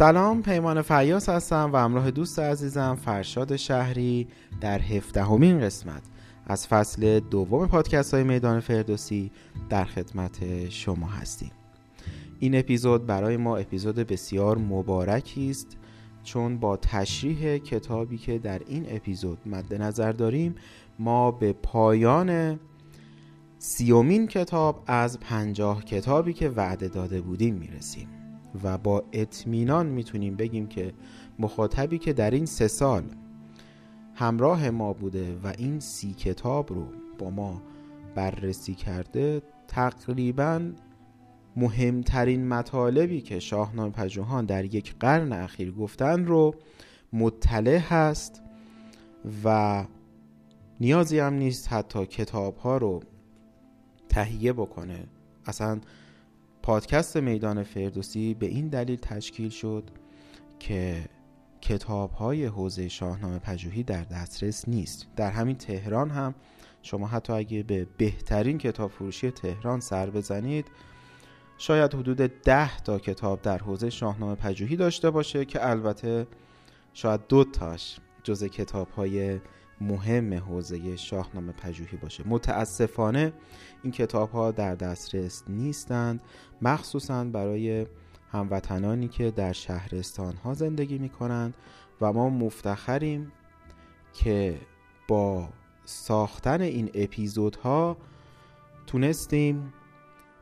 سلام پیمان فیاس هستم و همراه دوست عزیزم فرشاد شهری در هفدهمین قسمت از فصل دوم پادکست های میدان فردوسی در خدمت شما هستیم. این اپیزود برای ما اپیزود بسیار مبارکی است چون با تشریح کتابی که در این اپیزود مد نظر داریم ما به پایان سیومین کتاب از پنجاه کتابی که وعده داده بودیم می‌رسیم. و با اطمینان می‌تونیم بگیم که مخاطبی که در این سه سال همراه ما بوده و این سی کتاب رو با ما بررسی کرده تقریبا مهمترین مطالبی که شاهنامه پژوهان در یک قرن اخیر گفتن رو مطلع هست و نیازی هم نیست حتی کتاب ها رو تهیه بکنه. اصلا پادکست میدان فردوسی به این دلیل تشکیل شد که کتاب های حوزه شاهنامه پژوهی در دسترس نیست. در همین تهران هم شما حتی اگه به بهترین کتاب فروشی تهران سر بزنید شاید حدود ده تا کتاب در حوزه شاهنامه پژوهی داشته باشه که البته شاید دو تاش جز کتاب های مهم حوزه شاهنامه پژوهی باشه. متاسفانه این کتاب ها در دسترس نیستند. مخصوصا برای هموطنانی که در شهرستان ها زندگی می کنند و ما مفتخریم که با ساختن این اپیزودها تونستیم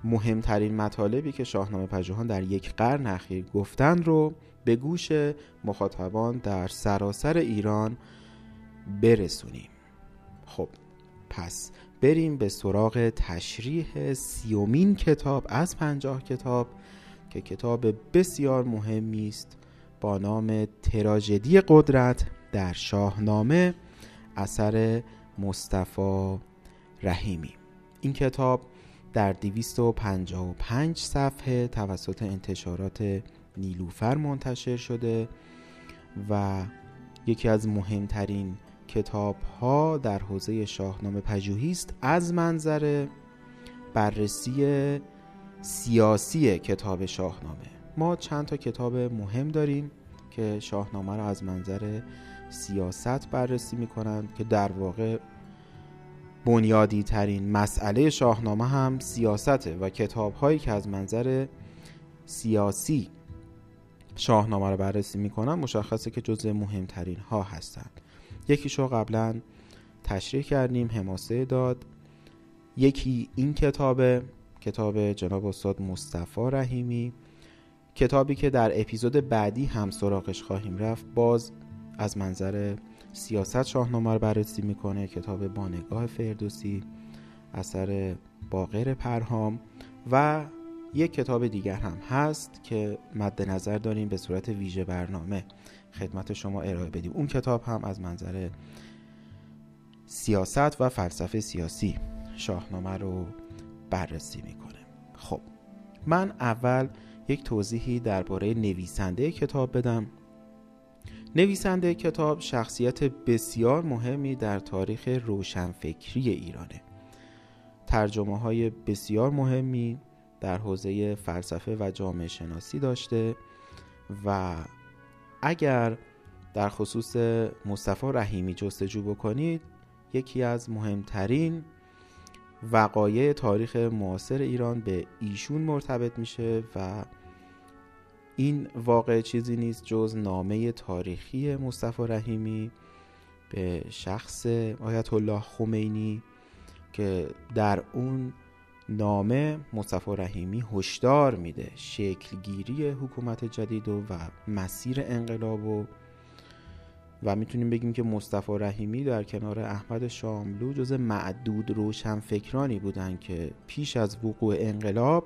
مهمترین مطالبی که شاهنامه پژوهان در یک قرن اخیر گفتن رو به گوش مخاطبان در سراسر ایران برسونیم. خب پس بریم به سراغ تشریح سیومین کتاب از پنجاه کتاب که کتاب بسیار مهمی است با نام تراژدی قدرت در شاهنامه اثر مصطفی رحیمی. این کتاب در 255 صفحه توسط انتشارات نیلوفر منتشر شده و یکی از مهمترین کتاب ها در حوزه شاهنامه پژوهی است از منظر بررسی سیاسی کتاب شاهنامه. ما چند تا کتاب مهم داریم که شاهنامه را از منظر سیاست بررسی می کنند که در واقع بنیادی ترین مسئله شاهنامه هم سیاسته و کتاب هایی که از منظر سیاسی شاهنامه را بررسی می کنند مشخصه که جزء مهمترین ها هستند یکیشو قبلا تشریح کردیم حماسه داد. یکی این کتاب کتاب جناب استاد مصطفی رحیمی. کتابی که در اپیزود بعدی هم سراغش خواهیم رفت. باز از منظر سیاست شاهنامه رو بررسی می‌کنه. کتاب بانگاه فردوسی اثر باقر پرهام و یک کتاب دیگر هم هست که مد نظر داریم به صورت ویژه برنامه. خدمت شما ارائه بدیم. اون کتاب هم از منظر سیاست و فلسفه سیاسی شاهنامه رو بررسی می‌کنه. خب من اول یک توضیحی درباره نویسنده کتاب بدم. نویسنده کتاب شخصیت بسیار مهمی در تاریخ روشنفکری ایرانه. ترجمه های بسیار مهمی در حوزه فلسفه و جامعه شناسی داشته و اگر در خصوص مصطفی رحیمی جستجو بکنید یکی از مهمترین وقایع تاریخ معاصر ایران به ایشون مرتبط میشه و این واقع چیزی نیست جز نامه تاریخی مصطفی رحیمی به شخص آیت الله خمینی که در اون نامه مصطفی رحیمی هشدار میده. شکلگیری حکومت جدید و, و مسیر انقلاب و و می‌تونیم بگیم که مصطفی رحیمی در کنار احمد شاملو جز معدود روشنفکرانی بودن که پیش از وقوع انقلاب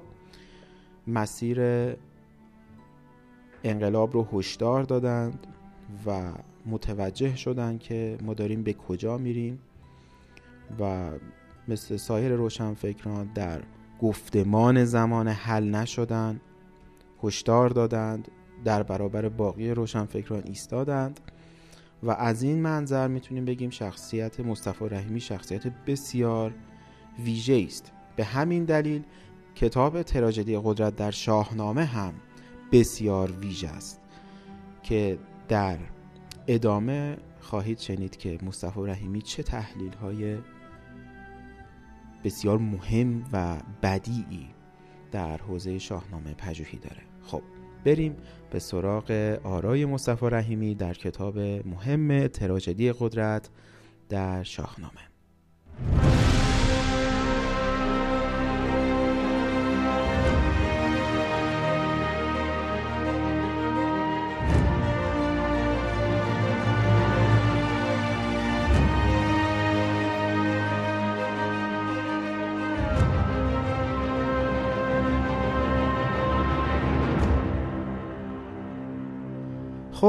مسیر انقلاب رو هشدار دادند و متوجه شدند که ما داریم به کجا میریم و مثل سایر روشنفکران در گفتمان زمان حل نشدند هشدار دادند در برابر باقی روشنفکران ایستادند و از این منظر می‌تونیم بگیم شخصیت مصطفی رحیمی شخصیت بسیار ویژه است. به همین دلیل کتاب تراژدی قدرت در شاهنامه هم بسیار ویژه است که در ادامه خواهید شنید که مصطفی رحیمی چه تحلیل های بسیار مهم و بدیعی در حوزه شاهنامه پژوهی داره. خب بریم به سراغ آرای مصطفی رحیمی در کتاب مهم تراژدی قدرت در شاهنامه.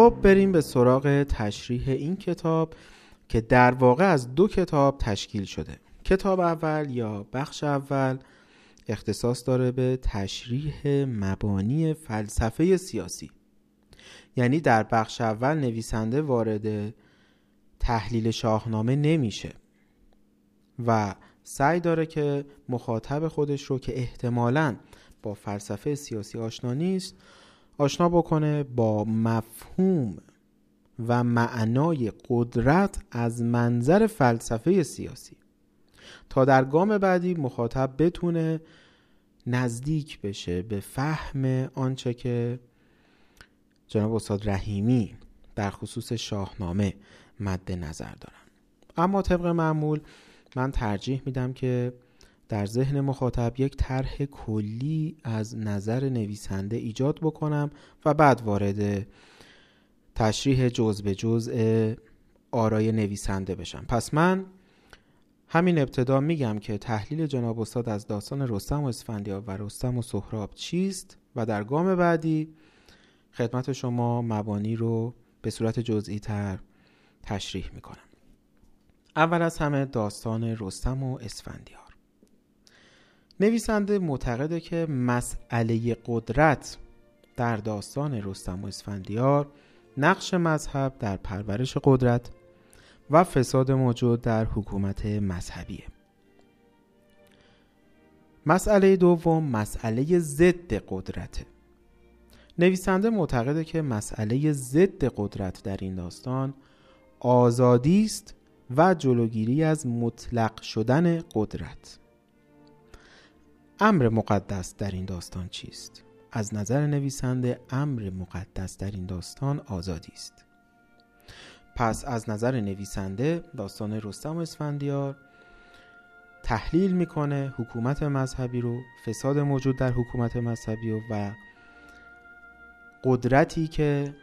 خب بریم به سراغ تشریح این کتاب که در واقع از دو کتاب تشکیل شده. کتاب اول یا بخش اول اختصاص داره به تشریح مبانی فلسفه سیاسی. یعنی در بخش اول نویسنده وارد تحلیل شاهنامه نمیشه و سعی داره که مخاطب خودش رو که احتمالاً با فلسفه سیاسی آشنا نیست آشنا بکنه با مفهوم و معنای قدرت از منظر فلسفه سیاسی. تا در گام بعدی مخاطب بتونه نزدیک بشه به فهم آنچه که جناب استاد رحیمی در خصوص شاهنامه مد نظر دارن. اما طبق معمول من ترجیح میدم که در ذهن مخاطب یک طرح کلی از نظر نویسنده ایجاد بکنم و بعد وارد تشریح جز به جز آرای نویسنده بشم. پس من همین ابتدا میگم که تحلیل جناب استاد از داستان رستم و اسفندیار و رستم و سهراب چیست و در گام بعدی خدمت شما مبانی رو به صورت جزئی تر تشریح می‌کنم. اول از همه داستان رستم و اسفندیار. نویسنده معتقده که مسئله قدرت در داستان رستم و اسفندیار نقش مذهب در پرورش قدرت و فساد موجود در حکومت مذهبیه. مسئله دوم مسئله ضد قدرته. نویسنده معتقده که مسئله ضد قدرت در این داستان آزادی است و جلوگیری از مطلق شدن قدرت. امر مقدس در این داستان چیست؟ از نظر نویسنده امر مقدس در این داستان آزادی است پس از نظر نویسنده داستان رستم و اسفندیار تحلیل می‌کنه حکومت مذهبی رو فساد موجود در حکومت مذهبی و, و قدرتی که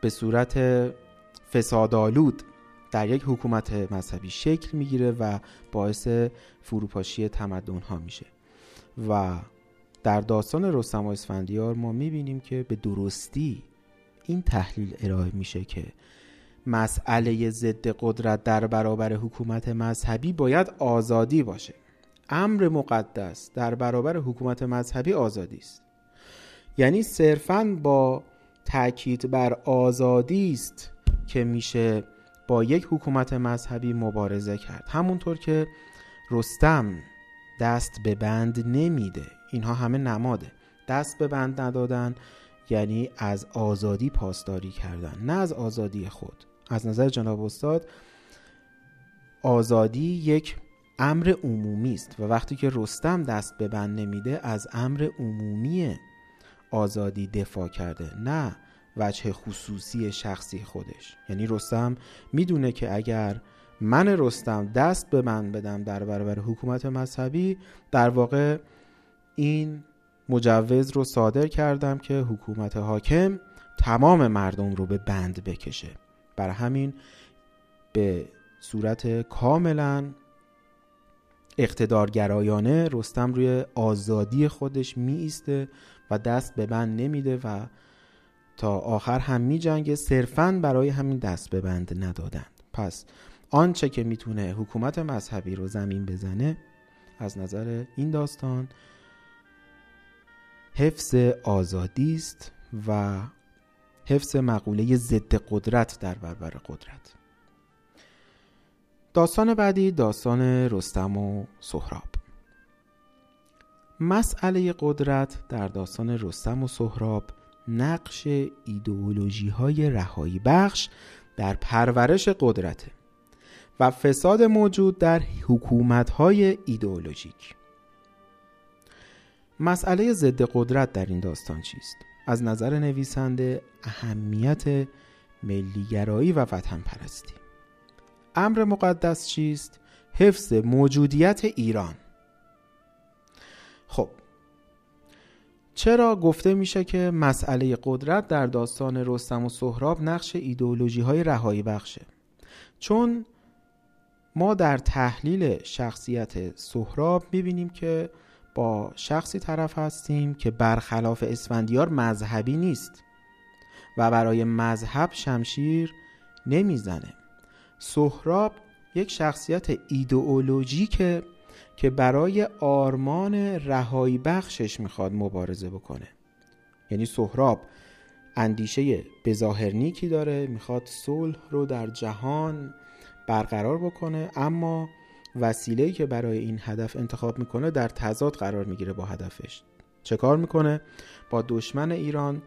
به صورت فسادآلود در یک حکومت مذهبی شکل می‌گیره و باعث فروپاشی تمدن ها میشه. و در داستان رستم و اسفندیار ما می‌بینیم که به درستی این تحلیل ارائه میشه که مسئله ضد قدرت در برابر حکومت مذهبی باید آزادی باشه. امر مقدس در برابر حکومت مذهبی آزادی است. یعنی صرفا با تاکید بر آزادی است که میشه با یک حکومت مذهبی مبارزه کرد. همونطور که رستم دست به بند نمیده. اینها همه نماده. دست به بند ندادن یعنی از آزادی پاسداری کردن. نه از آزادی خود. از نظر جناب استاد آزادی یک امر عمومی است و وقتی که رستم دست به بند نمیده از امر عمومی آزادی دفاع کرده. نه وجه خصوصی شخصی خودش. یعنی رستم می‌دونه که اگر من رستم دست به من بدم در برابر حکومت مذهبی در واقع این مجوز رو صادر کردم که حکومت حاکم تمام مردم رو به بند بکشه. برای همین به صورت کاملا اقتدارگرایانه رستم روی آزادی خودش می ایسته و دست به بند نمیده و تا آخر هم می جنگه صرفا برای همین دست به بند ندادند. پس آنچه که می‌تونه حکومت مذهبی رو زمین بزنه از نظر این داستان حفظ آزادی است و حفظ مقوله ضد قدرت در برابر قدرت. داستان بعدی داستان رستم و سهراب. مسئله قدرت در داستان رستم و سهراب نقش ایدئولوژی های رهایی بخش در پرورش قدرته و فساد موجود در حکومت های ایدئولوژیک مسئله ضد قدرت در این داستان چیست؟ از نظر نویسنده اهمیت ملیگرایی و وطن پرستی امر مقدس چیست؟ حفظ موجودیت ایران خب چرا گفته میشه که مسئله قدرت در داستان رستم و سهراب نقش ایدئولوژی های رهایی بخشه؟ چون ما در تحلیل شخصیت سهراب می‌بینیم که با شخصی طرف هستیم که برخلاف اسفندیار مذهبی نیست و برای مذهب شمشیر نمی‌زنه. سهراب یک شخصیت ایدئولوژیکه که برای آرمان رهایی بخشش می‌خواد مبارزه بکنه. یعنی سهراب اندیشه بظاهر نیکی داره می‌خواد صلح رو در جهان برقرار بکنه اما وسیله‌ای که برای این هدف انتخاب می‌کنه در تضاد قرار می‌گیره با هدفش. چه کار می‌کنه؟ با دشمن ایران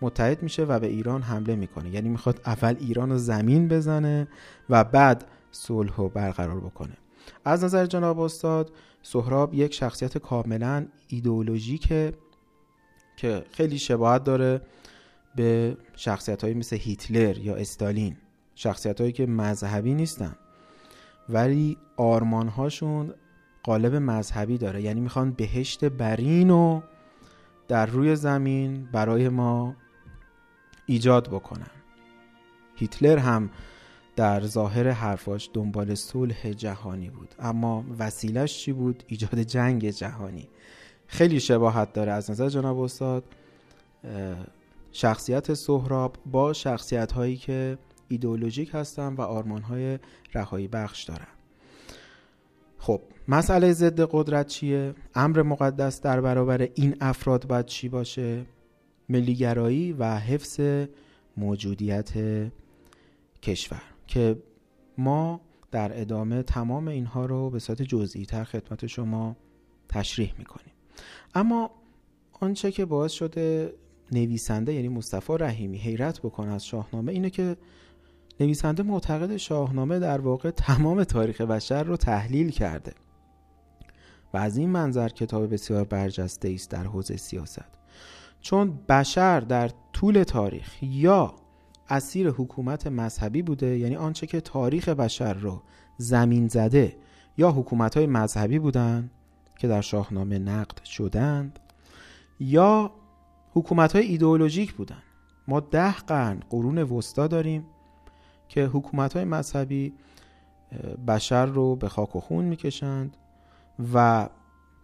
متحد میشه و به ایران حمله می‌کنه. یعنی می‌خواد اول ایران رو زمین بزنه و بعد صلح رو برقرار بکنه. از نظر جناب استاد سهراب یک شخصیت کاملا ایدئولوژیکه که خیلی شباهت داره به شخصیت های مثل هیتلر یا استالین شخصیت هایی که مذهبی نیستن ولی آرمان هاشون قالب مذهبی داره. یعنی می‌خوان بهشت برین و در روی زمین برای ما ایجاد بکنن. هیتلر هم در ظاهر حرفاش دنبال صلح جهانی بود. اما وسیلش چی بود؟ ایجاد جنگ جهانی. خیلی شباهت داره از نظر جناب استاد شخصیت سهراب با شخصیت هایی که ایدئولوژیک هستن و آرمان های رهایی بخش دارن. خب مسئله ضد قدرت چیه؟ امر مقدس در برابر این افراد باید چی باشه؟ ملیگرایی و حفظ موجودیت کشور. که ما در ادامه تمام اینها رو به صورت جزئی تر خدمت شما تشریح می‌کنیم. اما آنچه که باعث شده نویسنده یعنی مصطفی رحیمی حیرت بکنه از شاهنامه اینه که نویسنده معتقد شاهنامه در واقع تمام تاریخ بشر رو تحلیل کرده و از این منظر کتاب بسیار برجسته است در حوزه سیاست. چون بشر در طول تاریخ یا اسیر حکومت مذهبی بوده یعنی آنچه که تاریخ بشر رو زمین زده. یا حکومت های مذهبی بودن که در شاهنامه نقد شدند یا حکومت های ایدئولوژیک بودن. ما ده قرن قرون وسطا داریم که حکومت های مذهبی بشر رو به خاک و خون می‌کشند و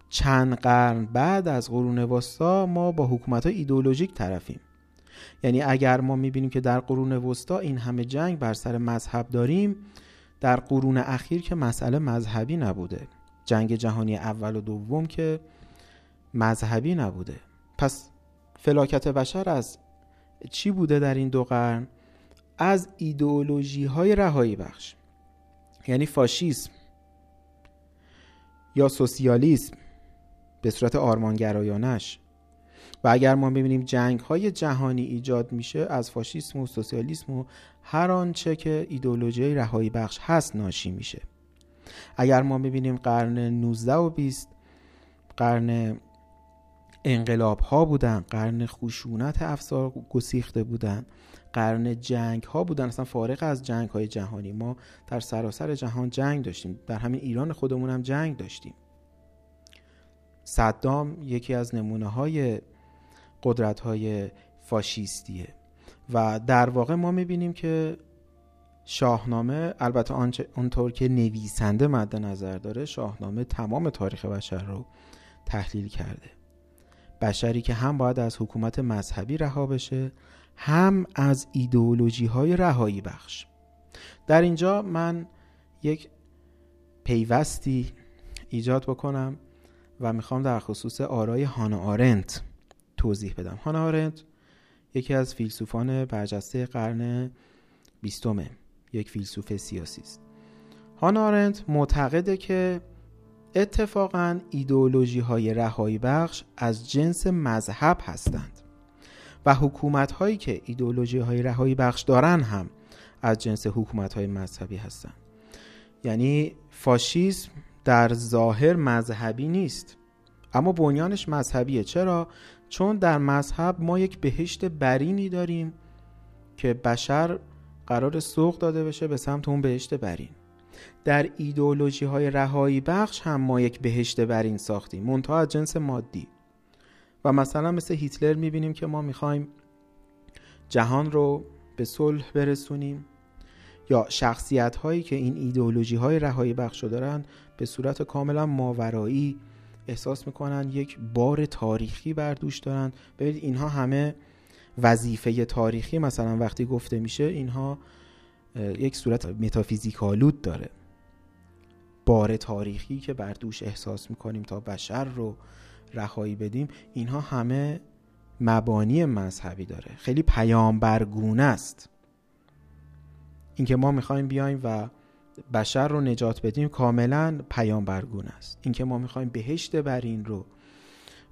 چند قرن بعد از قرون وسطا ما با حکومت های ایدئولوژیک طرفیم. یعنی اگر ما می‌بینیم که در قرون وسطا این همه جنگ بر سر مذهب داریم در قرون اخیر که مسئله مذهبی نبوده. جنگ جهانی اول و دوم که مذهبی نبوده. پس فلاکت بشر از چی بوده در این دو قرن؟ از ایدئولوژی های رهایی بخش. یعنی فاشیسم یا سوسیالیسم به صورت آرمانگرایانش. و اگر ما ببینیم جنگ های جهانی ایجاد میشه از فاشیسم و سوسیالیسم و هر آنچه که ایدئولوژی رهایی بخش هست ناشی میشه. اگر ما ببینیم قرن 19 و 20 قرن انقلاب ها بودن قرن خشونت افسار گسیخته بودن قرن جنگ ها بودن اصلا فارغ از جنگ های جهانی. ما در سراسر جهان جنگ داشتیم در همین ایران خودمون هم جنگ داشتیم. صدام یکی از نمونه های قدرت های فاشیستیه. و در واقع ما می‌بینیم که شاهنامه البته اونطور که نویسنده مد نظر داره شاهنامه تمام تاریخ بشر رو تحلیل کرده. بشری که هم باید از حکومت مذهبی رها بشه هم از ایدئولوژی های رهایی بخش. در اینجا من یک پیوستی ایجاد بکنم و می‌خوام در خصوص آرای هانا آرنت توضیح بدم. هانا آرنت یکی از فیلسوفان برجسته قرن بیستمه یک فیلسوف سیاسی است. هانا آرنت معتقده که اتفاقا ایدئولوژی های رهایی بخش از جنس مذهب هستند و حکومت هایی که ایدئولوژی های رهایی بخش دارن هم از جنس حکومت های مذهبی هستند. یعنی فاشیسم در ظاهر مذهبی نیست اما بنیانش مذهبیه. چرا؟ چون در مذهب ما یک بهشت برینی داریم که بشر قرار سوق داده بشه به سمت اون بهشت برین. در ایدئولوژی های رهایی بخش هم ما یک بهشت برین ساختیم منتها از جنس مادی. و مثلا مثل هیتلر می‌بینیم که ما می‌خوایم جهان رو به صلح برسونیم یا شخصیت هایی که این ایدئولوژی های رهایی بخش دارن به صورت کاملا ماورایی احساس می‌کنن یک بار تاریخی بر دوش دارن. ببینید اینها همه وظیفه تاریخی مثلا وقتی گفته میشه اینها یک صورت متافیزیکالود داره. بار تاریخی که بر دوش احساس می‌کنیم تا بشر رو رهایی بدیم اینها همه مبانی مذهبی داره. خیلی پیامبرگونه است. اینکه ما می‌خوایم بیایم و بشر رو نجات بدیم کاملا پیامبرگونه است. اینکه ما می‌خوایم بهشت بر این رو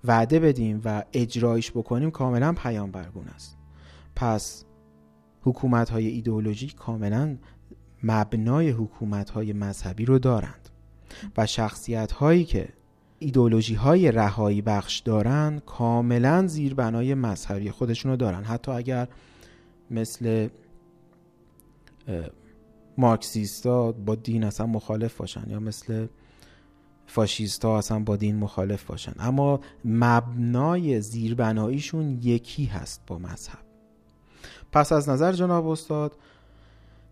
وعده بدیم و اجرایش بکنیم کاملا پیامبرگونه است. پس حکومت های ایدئولوژیک کاملا مبنای حکومت های مذهبی رو دارند و شخصیت هایی که ایدولوژی های رهایی بخش دارن کاملا زیربنای مذهبی خودشون رو دارن. حتی اگر مثل مارکسیستا با دین اصلا مخالف باشن یا مثل فاشیستا اصلا با دین مخالف باشن. اما مبنای زیربناییشون یکی هست با مذهب. پس از نظر جناب استاد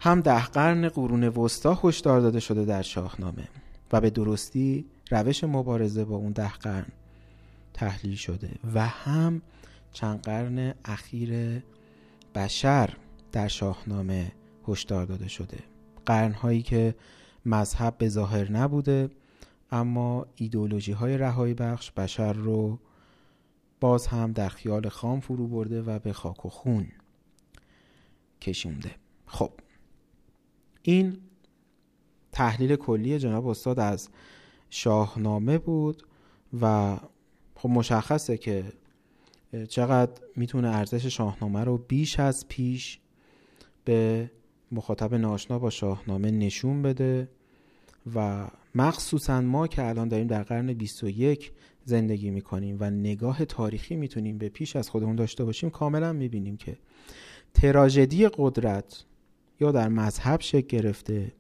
هم ده قرن قرون وسطا هشدار داده شده در شاهنامه و به درستی روش مبارزه با اون ده قرن تحلیل شده و هم چند قرن اخیر بشر در شاهنامه هشدار داده شده. قرنهایی که مذهب به ظاهر نبوده اما ایدولوژی های رهایی بخش بشر رو باز هم در خیال خام فرو برده و به خاک و خون کشونده. خب این تحلیل کلی جناب استاد از شاهنامه بود و خب مشخصه که چقدر می‌تونه ارزش شاهنامه رو بیش از پیش به مخاطب ناشنا با شاهنامه نشون بده و مخصوصا ما که الان داریم در قرن 21 زندگی می‌کنیم و نگاه تاریخی می‌تونیم به پیش از خودمون داشته باشیم کاملا می‌بینیم که تراژدی قدرت یا در مذهب شکل گرفته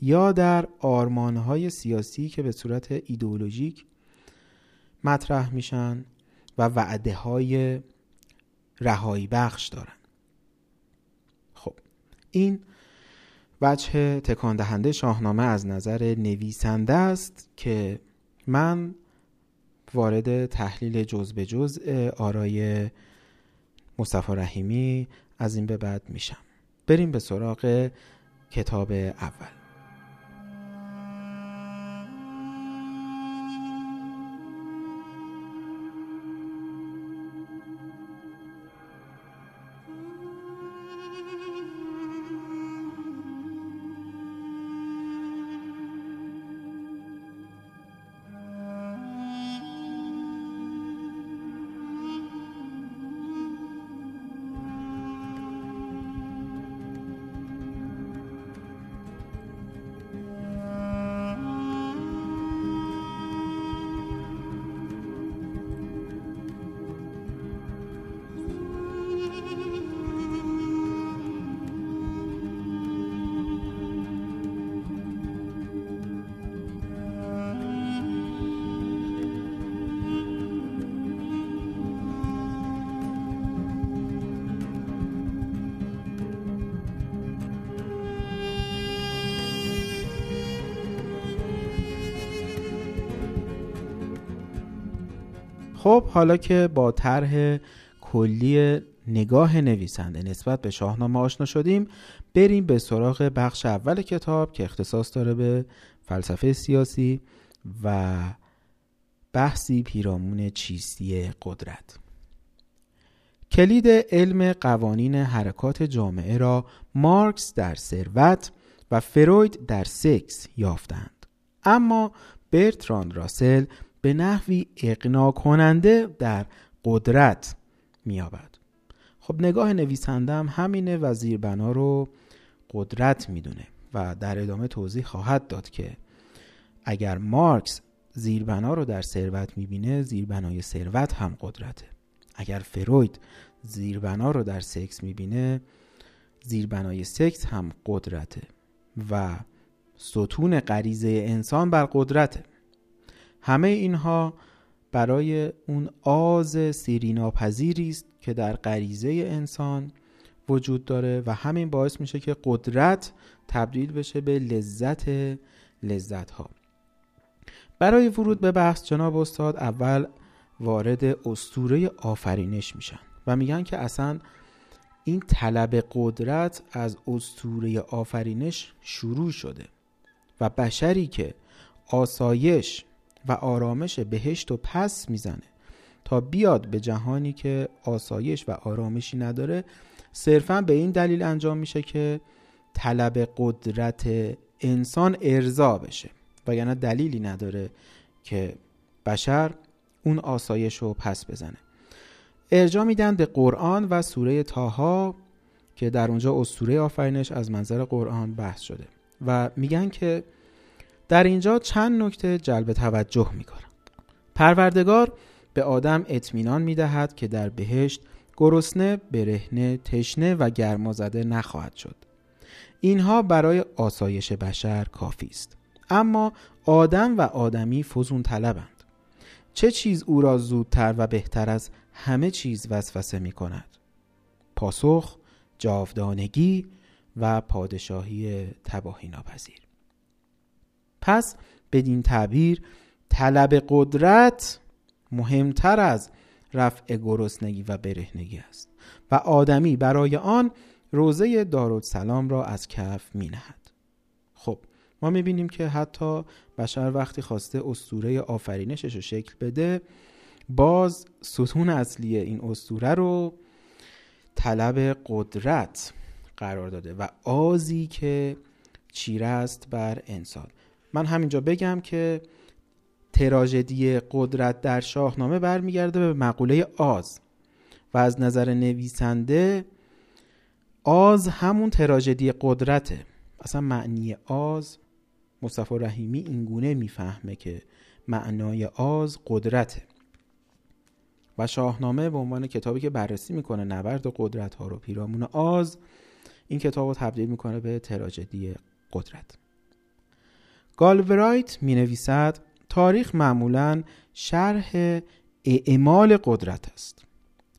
یا در آرمانهای سیاسی که به صورت ایدئولوژیک مطرح میشن و وعده های رهایی بخش دارن. خب این وجه تکان دهنده شاهنامه از نظر نویسنده است که من وارد تحلیل جز به جز آرای مصطفی رحیمی از این به بعد میشم. بریم به سراغ کتاب اول. حالا که با طرح کلی نگاه نویسنده نسبت به شاهنامه آشنا شدیم بریم به سراغ بخش اول کتاب که اختصاص داره به فلسفه سیاسی و بحثی پیرامون چیستی قدرت. کلید علم قوانین حرکات جامعه را مارکس در ثروت و فروید در سکس یافتند. اما برتران راسل به نحوی اقنا کننده در قدرت میابد خب نگاه نویسنده هم همینه و زیربنا رو قدرت می‌دونه و در ادامه توضیح خواهد داد که اگر مارکس زیربنا رو در ثروت می‌بینه زیربنای ثروت هم قدرته. اگر فروید زیربنا رو در سکس می‌بینه زیربنای سکس هم قدرته و ستون غریزه انسان بر قدرته. همه اینها برای اون آز سیریناپذیری است که در غریزه انسان وجود داره و همین باعث میشه که قدرت تبدیل بشه به لذت لذت ها برای ورود به بحث جناب استاد اول وارد استوره آفرینش میشن و میگن که اصلا این طلب قدرت از استوره آفرینش شروع شده و بشری که آسایش و آرامش بهشت و پس می‌زنه. تا بیاد به جهانی که آسایش و آرامشی نداره صرفا به این دلیل انجام میشه که طلب قدرت انسان ارضا بشه. و یعنی دلیلی نداره که بشر اون آسایش رو پس بزنه. ارجا میدن به قرآن و سوره تاها که در اونجا اسطوره آفرینش از منظر قرآن بحث شده. و میگن که در اینجا چند نکته جلب توجه می‌کنن پروردگار به آدم اطمینان می‌دهد که در بهشت گرسنه، برهنه، تشنه و گرمازده نخواهد شد. اینها برای آسایش بشر کافی است. اما آدم و آدمی فزون طلبند. چه چیز او را زودتر و بهتر از همه چیز وسوسه می کند؟ پاسخ جاودانگی و پادشاهی تباهی ناپذیر. پس بدین تعبیر طلب قدرت مهمتر از رفع گرسنگی و برهنگی است و آدمی برای آن روزه دارالسلام را از کف می نهد. خب ما می بینیم که حتی بشر وقتی خواسته استوره آفرینشش رو شکل بده باز ستون اصلی این استوره رو طلب قدرت قرار داده و آزی که چیره است بر انسان من همینجا بگم که تراژدی قدرت در شاهنامه برمیگرده به مقوله آز و از نظر نویسنده آز همون تراژدی قدرته. اصلا معنی آز مصطفی رحیمی اینگونه می‌فهمه که معنای آز قدرته. و شاهنامه به عنوان کتابی که بررسی می‌کنه نبرد قدرت ها رو پیرامون آز این کتاب رو تبدیل می‌کنه به تراژدی قدرت. گالورایت می نویسد تاریخ معمولا شرح اعمال قدرت است.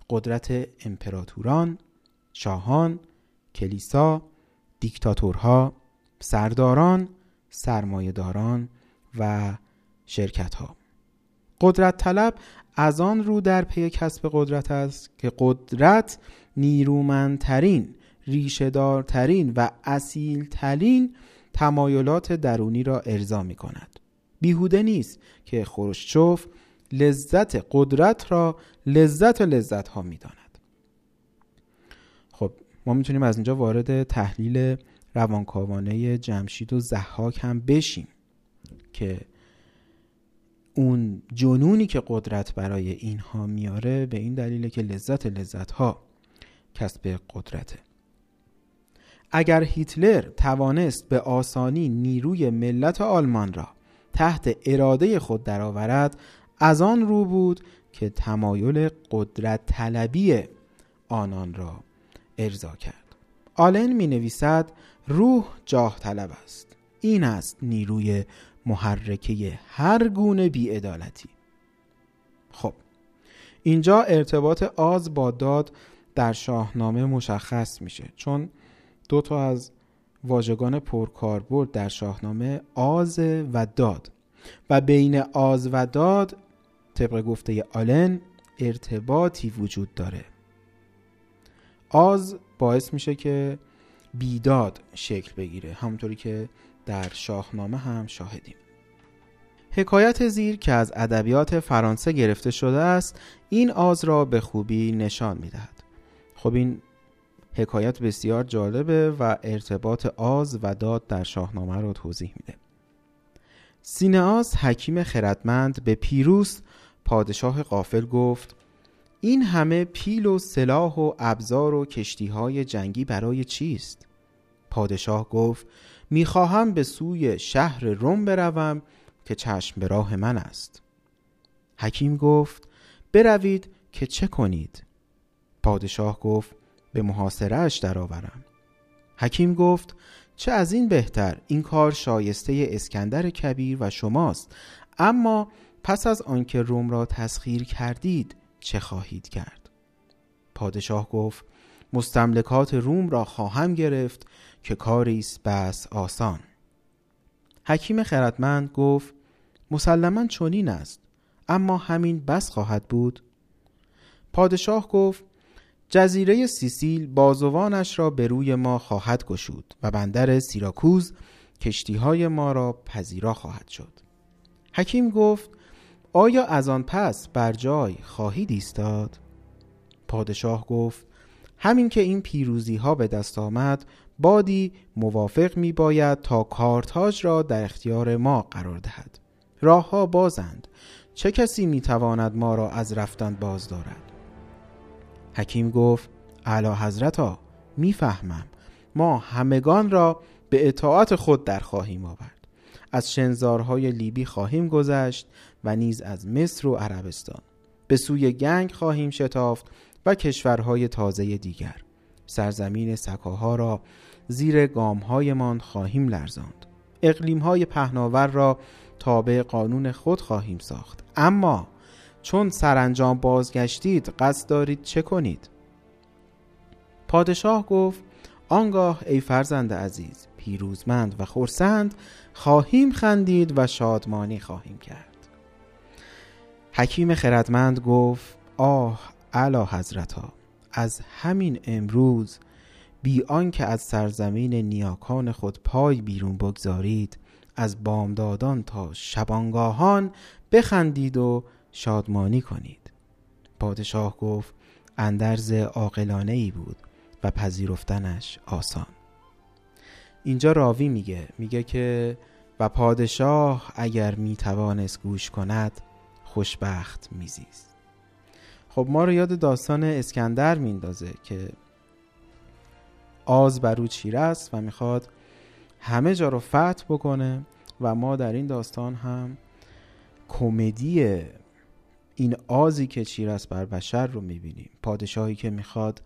قدرت امپراتوران شاهان کلیسا دیکتاتورها سرداران سرمایهداران و شرکت ها قدرت طلب از آن رو در پی کسب قدرت است که قدرت نیرومندترین ریشهدارترین و اصیلترین تمایلات درونی را ارضا می کند بیهوده نیست که خروشچوف لذت قدرت را لذت لذت ها می داند. خب ما می‌تونیم از اینجا وارد تحلیل روانکاوانه جمشید و زحاک هم بشیم که اون جنونی که قدرت برای اینها میاره به این دلیله که لذت لذت ها کسب قدرته اگر هیتلر توانست به آسانی نیروی ملت آلمان را تحت اراده خود درآورد از آن رو بود که تمایل قدرت طلبی آنان را ارضا کرد. آلن می نویسد روح جاه طلب است. این است نیروی محرکه هر گونه بیعدالتی. خب اینجا ارتباط آز با داد در شاهنامه مشخص میشه چون دو تا از واژگان پرکاربرد در شاهنامه آز و داد. و بین آز و داد طبق گفته آلن ارتباطی وجود داره. آز باعث میشه که بیداد شکل بگیره همونطوری که در شاهنامه هم شاهدیم. حکایت زیر که از ادبیات فرانسه گرفته شده است این آز را به خوبی نشان می‌دهد. خب این حکایت بسیار جالبه و ارتباط آز و داد در شاهنامه را توضیح میده. سینهاس حکیم خردمند به پیروس پادشاه قافل گفت این همه پیل و سلاح و ابزار و کشتی های جنگی برای چیست؟ پادشاه گفت می‌خواهم به سوی شهر روم بروم که چشم به راه من است. حکیم گفت بروید که چه کنید؟ پادشاه گفت به محاصرهش درآورم. حکیم گفت چه از این بهتر این کار شایسته اسکندر کبیر و شماست. اما پس از آنکه روم را تسخیر کردید چه خواهید کرد؟ پادشاه گفت مستملکات روم را خواهم گرفت که کاری است بس آسان. حکیم خردمند گفت مسلما چنین است اما همین بس خواهد بود؟ پادشاه گفت جزیره سیسیل بازوانش را به روی ما خواهد گشود و بندر سیراکوز کشتی های ما را پذیرا خواهد شد. حکیم گفت آیا از آن پس بر جای خواهید ایستاد؟ پادشاه گفت همین که این پیروزی ها به دست آمد بادی موافق می باید تا کارتاج را در اختیار ما قرار دهد. راه ها بازند چه کسی می تواند ما را از رفتن باز دارد؟ حکیم گفت اعلی حضرتا می‌فهمم. ما همگان را به اطاعت خود در خواهیم آورد. از شنزارهای لیبی خواهیم گذشت و نیز از مصر و عربستان. به سوی گنگ خواهیم شتافت و کشورهای تازه دیگر. سرزمین سکاها را زیر گامهایمان خواهیم لرزاند. اقلیمهای پهناور را تابع قانون خود خواهیم ساخت. اما چون سرانجام بازگشتید قصد دارید چه کنید؟ پادشاه گفت آنگاه ای فرزند عزیز پیروزمند و خورسند خواهیم خندید و شادمانی خواهیم کرد. حکیم خردمند گفت آه اعلی حضرتا از همین امروز بی آنکه از سرزمین نیاکان خود پای بیرون بگذارید از بامدادان تا شبانگاهان بخندید و شادمانی کنید. پادشاه گفت اندرز عاقلانه ای بود و پذیرفتنش آسان. اینجا راوی میگه میگه که و پادشاه اگر می‌توانست گوش کند خوشبخت میزیست. خب ما رو یاد داستان اسکندر میندازه که آز بر او چیره است و می‌خواد همه جا رو فتح بکنه و ما در این داستان هم کمدی این آزی که چیره است بر بشر رو می‌بینیم. پادشاهی که می‌خواد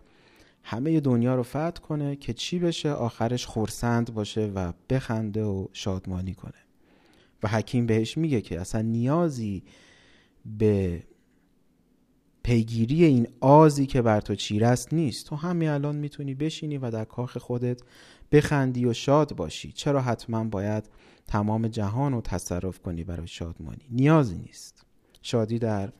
همه دنیا رو فتح کنه که چی بشه؟ آخرش خورسند باشه و بخنده و شادمانی کنه. و حکیم بهش میگه که اصلا نیازی به پیگیری این آزی که بر تو چیره است نیست. تو همین الان می‌تونی بشینی و در کاخ خودت بخندی و شاد باشی. چرا حتما باید تمام جهان رو تصرف کنی برای شادمانی؟ نیازی نیست. شادی در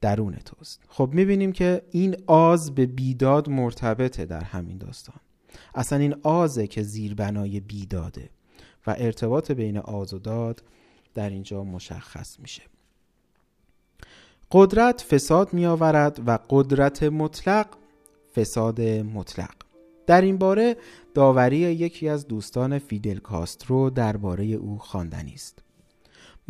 درون توست. خب می‌بینیم که این آز به بیداد مرتبطه در همین داستان. اصلا این آزه که زیربنای بیداده و ارتباط بین آز و داد در اینجا مشخص میشه. قدرت فساد می آورد و قدرت مطلق فساد مطلق. در این باره داوری یکی از دوستان فیدل کاسترو درباره او خواندنی است.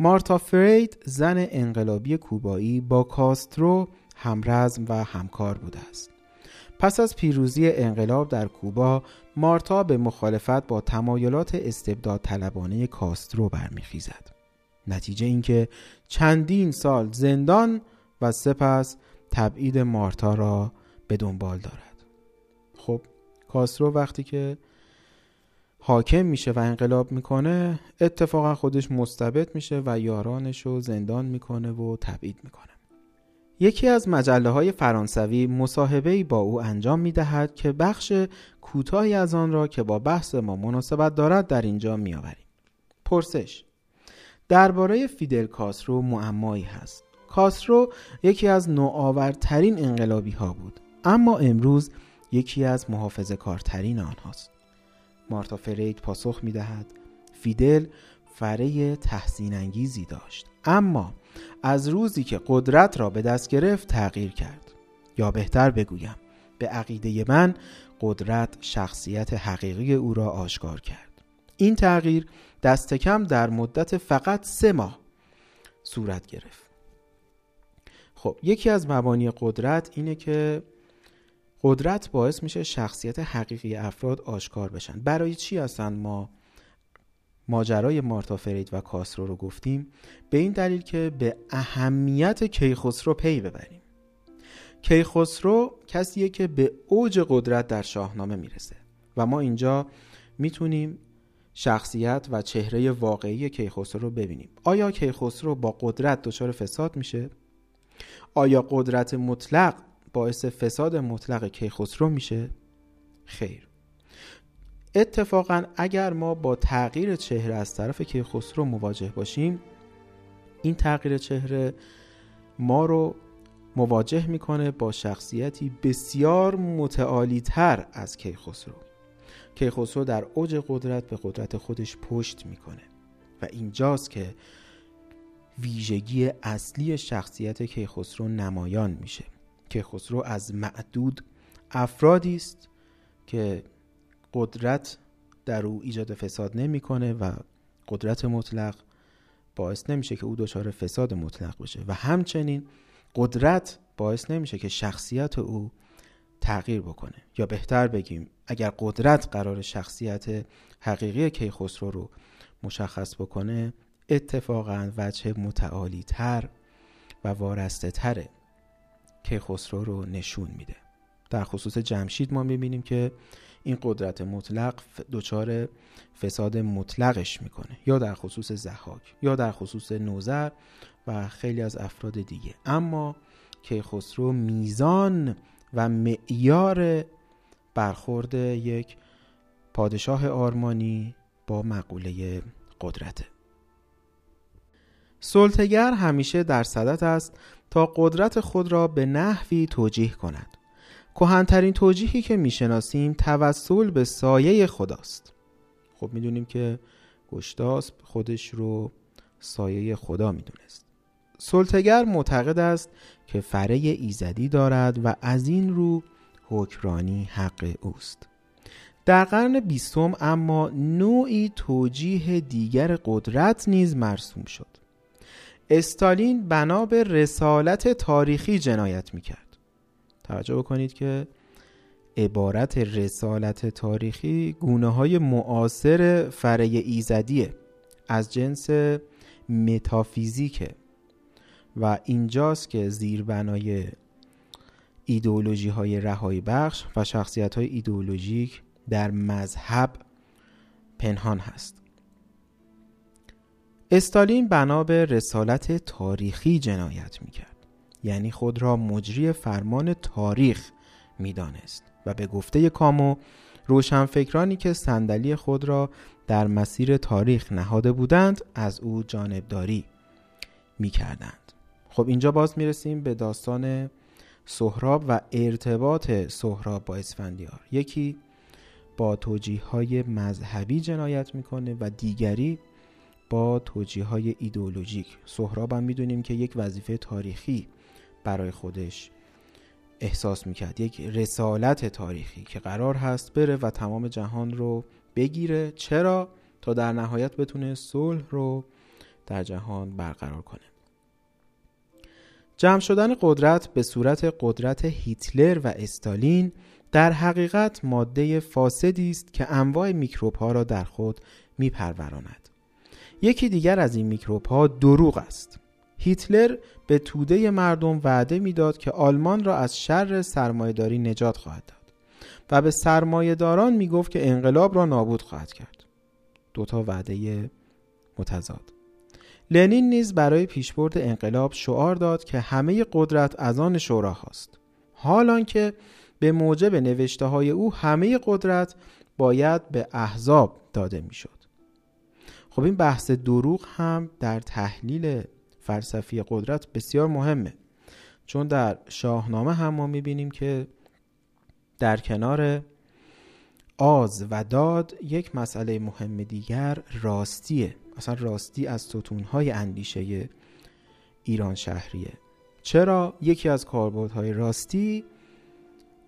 مارتا فرید زن انقلابی کوبایی با کاسترو همرزم و همکار بوده است. پس از پیروزی انقلاب در کوبا مارتا به مخالفت با تمایلات استبداد طلبانه کاسترو برمیخیزد. نتیجه اینکه چندین سال زندان و سپس تبعید مارتا را به دنبال دارد. خب کاسترو وقتی که حاکم میشه و انقلاب می‌کنه اتفاقا خودش مستبد میشه و یارانش رو زندان می‌کنه و تبعید می‌کنه. یکی از مجله های فرانسوی مصاحبه با او انجام می‌دهد که بخش کوتاهی از آن را که با بحث ما مناسبت دارد در اینجا میآوریم. پرسش درباره فیدل کاسترو معمایی هست. کاسترو یکی از نوآورترین انقلابی ها بود اما امروز یکی از محافظه کارترین آنهاست. مارتا فرید پاسخ می دهد فیدل فره تحسین انگیزی داشت. اما از روزی که قدرت را به دست گرفت تغییر کرد. یا بهتر بگویم به عقیده من قدرت شخصیت حقیقی او را آشکار کرد. این تغییر دست کم در مدت فقط سه ماه صورت گرفت. خب یکی از مبانی قدرت اینه که قدرت باعث میشه شخصیت حقیقی افراد آشکار بشن. برای چی هستن ما؟ ماجرای مارتا فرید و کاسرو رو گفتیم. به این دلیل که به اهمیت کیخسرو پی ببریم. کیخسرو کسیه که به اوج قدرت در شاهنامه می‌رسه و ما اینجا می‌تونیم شخصیت و چهره واقعی کیخسرو رو ببینیم. آیا کیخسرو با قدرت دچار فساد میشه؟ آیا قدرت مطلق باعث فساد مطلق کیخسرو میشه؟ خیر. اتفاقا اگر ما با تغییر چهره از طرف کیخسرو مواجه باشیم این تغییر چهره ما رو مواجه می‌کنه با شخصیتی بسیار متعالی تر از کیخسرو. کیخسرو در اوج قدرت به قدرت خودش پشت می‌کنه و اینجاست که ویژگی اصلی شخصیت کیخسرو نمایان میشه. کیخسرو از معدود افرادی است که قدرت در او ایجاد فساد نمی‌کنه و قدرت مطلق باعث نمیشه که او دچار فساد مطلق بشه. و همچنین قدرت باعث نمیشه که شخصیت او تغییر بکنه. یا بهتر بگیم اگر قدرت قرار شخصیت حقیقی کیخسرو رو مشخص بکنه اتفاقا وجه متعالی تر و وارسته تره کیخسرو رو نشون میده. در خصوص جمشید ما می‌بینیم که این قدرت مطلق دچار فساد مطلقش می‌کنه یا در خصوص زحاک یا در خصوص نوزر و خیلی از افراد دیگه. اما کیخسرو میزان و معیار برخورد یک پادشاه آرمانی با مقوله قدرته. سلطگر همیشه در صدت است تا قدرت خود را به نحوی توجیه کند. کهنترین توجیهی که می‌شناسیم توسل به سایه خداست. خب می‌دونیم که گشتاس خودش رو سایه خدا می‌دونست. سلطگر معتقد است که فره ایزدی دارد و از این رو حکرانی حق اوست. در قرن بیستم اما نوعی توجیه دیگر قدرت نیز مرسوم شد. استالین بنا به رسالت تاریخی جنایت می‌کرد. توجه بکنید که عبارت رسالت تاریخی گونه های معاصر فره ایزدیه. از جنس متافیزیکه. و اینجاست که زیربنای ایدئولوژی های رهایی بخش و شخصیت های ایدئولوژیک در مذهب پنهان هست. استالین بنا به رسالت تاریخی جنایت می‌کرد. یعنی خود را مجری فرمان تاریخ می‌دانست و به گفته کامو روشنفکرانی که صندلی خود را در مسیر تاریخ نهاده بودند از او جانبداری می‌کردند. خب اینجا باز می‌رسیم به داستان سهراب و ارتباط سهراب با اسفندیار. یکی با توجیه های مذهبی جنایت می‌کنه و دیگری با توجیه های ایدئولوژیک. سهراب هم می‌دونیم که یک وظیفه تاریخی برای خودش احساس می‌کرد. یک رسالت تاریخی که قرار هست بره و تمام جهان رو بگیره. چرا؟ تا در نهایت بتونه صلح رو در جهان برقرار کنه. جمع شدن قدرت به صورت قدرت هیتلر و استالین در حقیقت ماده فاسدی است که انواع میکروب ها را در خود میپروراند. یکی دیگر از این میکروب ها دروغ است. هیتلر به توده مردم وعده می‌داد که آلمان را از شر سرمایهداری نجات خواهد داد و به سرمایهداران می‌گفت که انقلاب را نابود خواهد کرد. دوتا وعده متضاد. لنین نیز برای پیشبرد انقلاب شعار داد که همه قدرت از آن شورا هاست حالان که به موجب نوشته های او همه قدرت باید به احزاب داده می‌شد. خب این بحث دروغ هم در تحلیل فلسفی قدرت بسیار مهمه. چون در شاهنامه هم ما می‌بینیم که در کنار آز و داد یک مسئله مهم دیگر راستیه. اصلا راستی از ستونهای اندیشه ایران شهریه. چرا؟ یکی از کاربردهای راستی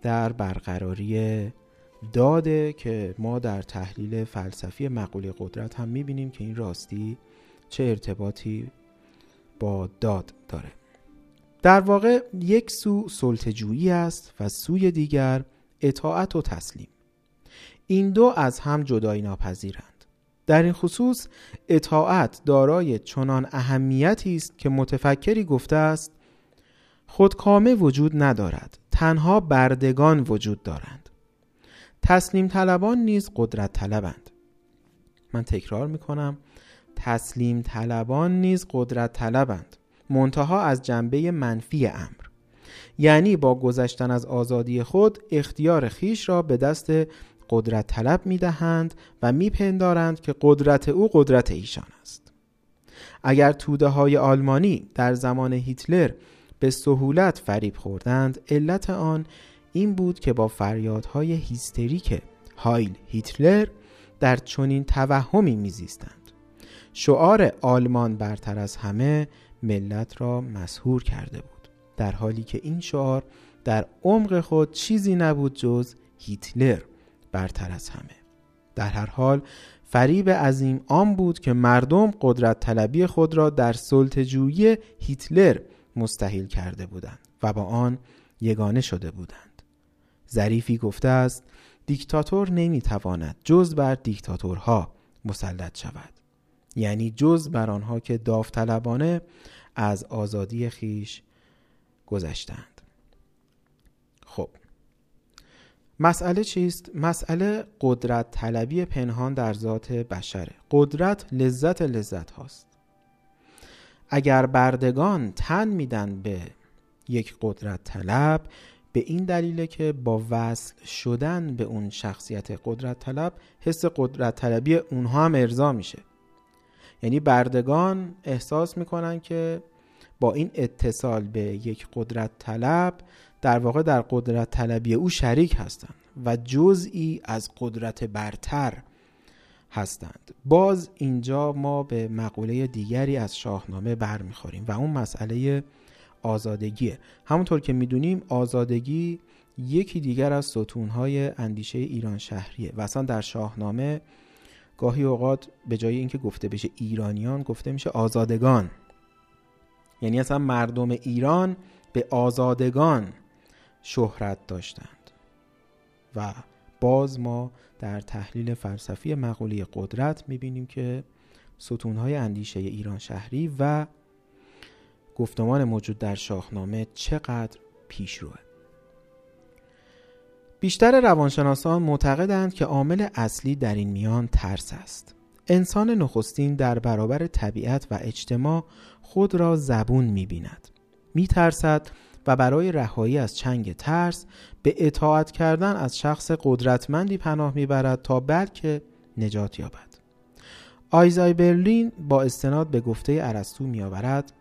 در برقراری داده که ما در تحلیل فلسفی مقوله قدرت هم می‌بینیم که این راستی چه ارتباطی با داد داره. در واقع یک سو سلطجویی است و سوی دیگر اطاعت و تسلیم. این دو از هم جدایی ناپذیرند. در این خصوص اطاعت دارای چنان اهمیتی است که متفکری گفته است خودکامه وجود ندارد تنها بردگان وجود دارند. تسلیم طلبان نیز قدرت طلبند. من تکرار می کنم تسلیم طلبان نیز قدرت طلبند. منتها از جنبه منفی امر. یعنی با گذشتن از آزادی خود اختیار خیش را به دست قدرت طلب می دهند و می پندارند که قدرت او قدرت ایشان است. اگر توده های آلمانی در زمان هیتلر به سهولت فریب خوردند علت آن این بود که با فریادهای هیستریک هایل هیتلر در چنین توهمی میزیستند. شعار آلمان برتر از همه ملت را مسهور کرده بود در حالی که این شعار در عمق خود چیزی نبود جز هیتلر برتر از همه. در هر حال فریب عظیم آن بود که مردم قدرت طلبی خود را در سلطجویی هیتلر مستحیل کرده بودند و با آن یگانه شده بودند. ظریفی گفته است دیکتاتور نمی‌تواند جز بر دیکتاتورها مسلط شود. یعنی جز بر آنها که داوطلبانه از آزادی خیش گذشتند. خب مسئله چیست؟ مسئله قدرت طلبی پنهان در ذات بشره. قدرت لذت لذت هاست اگر بردگان تن میدن به یک قدرت طلب به این دلیل که با وصل شدن به اون شخصیت قدرت طلب حس قدرت طلبی اونها هم ارضا میشه. یعنی بردگان احساس می‌کنن که با این اتصال به یک قدرت طلب در واقع در قدرت طلبی او شریک هستند و جزئی از قدرت برتر هستند. باز اینجا ما به مقوله دیگری از شاهنامه برمیخوریم و اون مسئله آزادگیه. همونطور که می‌دونیم آزادگی یکی دیگر از ستونهای اندیشه ایران شهریه و اصلا در شاهنامه گاهی اوقات به جای اینکه گفته بشه ایرانیان گفته میشه آزادگان. یعنی اصلا مردم ایران به آزادگان شهرت داشتند. و باز ما در تحلیل فلسفی مقوله قدرت می‌بینیم که ستونهای اندیشه ایران شهری و گفتمان موجود در شاهنامه چقدر پیشروه بیشتر روانشناسان معتقدند که عامل اصلی در این میان ترس است. انسان نخستین در برابر طبیعت و اجتماع خود را زبون می‌بیند. میترسد و برای رهایی از چنگ ترس به اطاعت کردن از شخص قدرتمندی پناه می‌برد تا بلکه نجات یابد. آیزای برلین با استناد به گفته ارسطو میآورد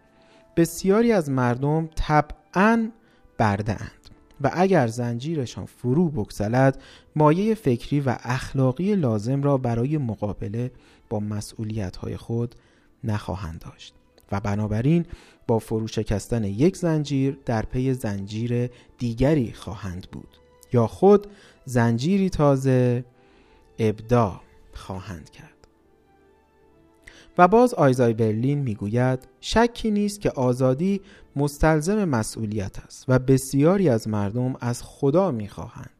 بسیاری از مردم طبعا برده اند و اگر زنجیرشان فرو بگسلد مایه فکری و اخلاقی لازم را برای مقابله با مسئولیت های خود نخواهند داشت و بنابراین با فرو شکستن یک زنجیر در پی زنجیر دیگری خواهند بود یا خود زنجیری تازه ابدا خواهند کرد. و باز آیزای برلین می‌گوید شکی نیست که آزادی مستلزم مسئولیت است و بسیاری از مردم از خدا می‌خواهند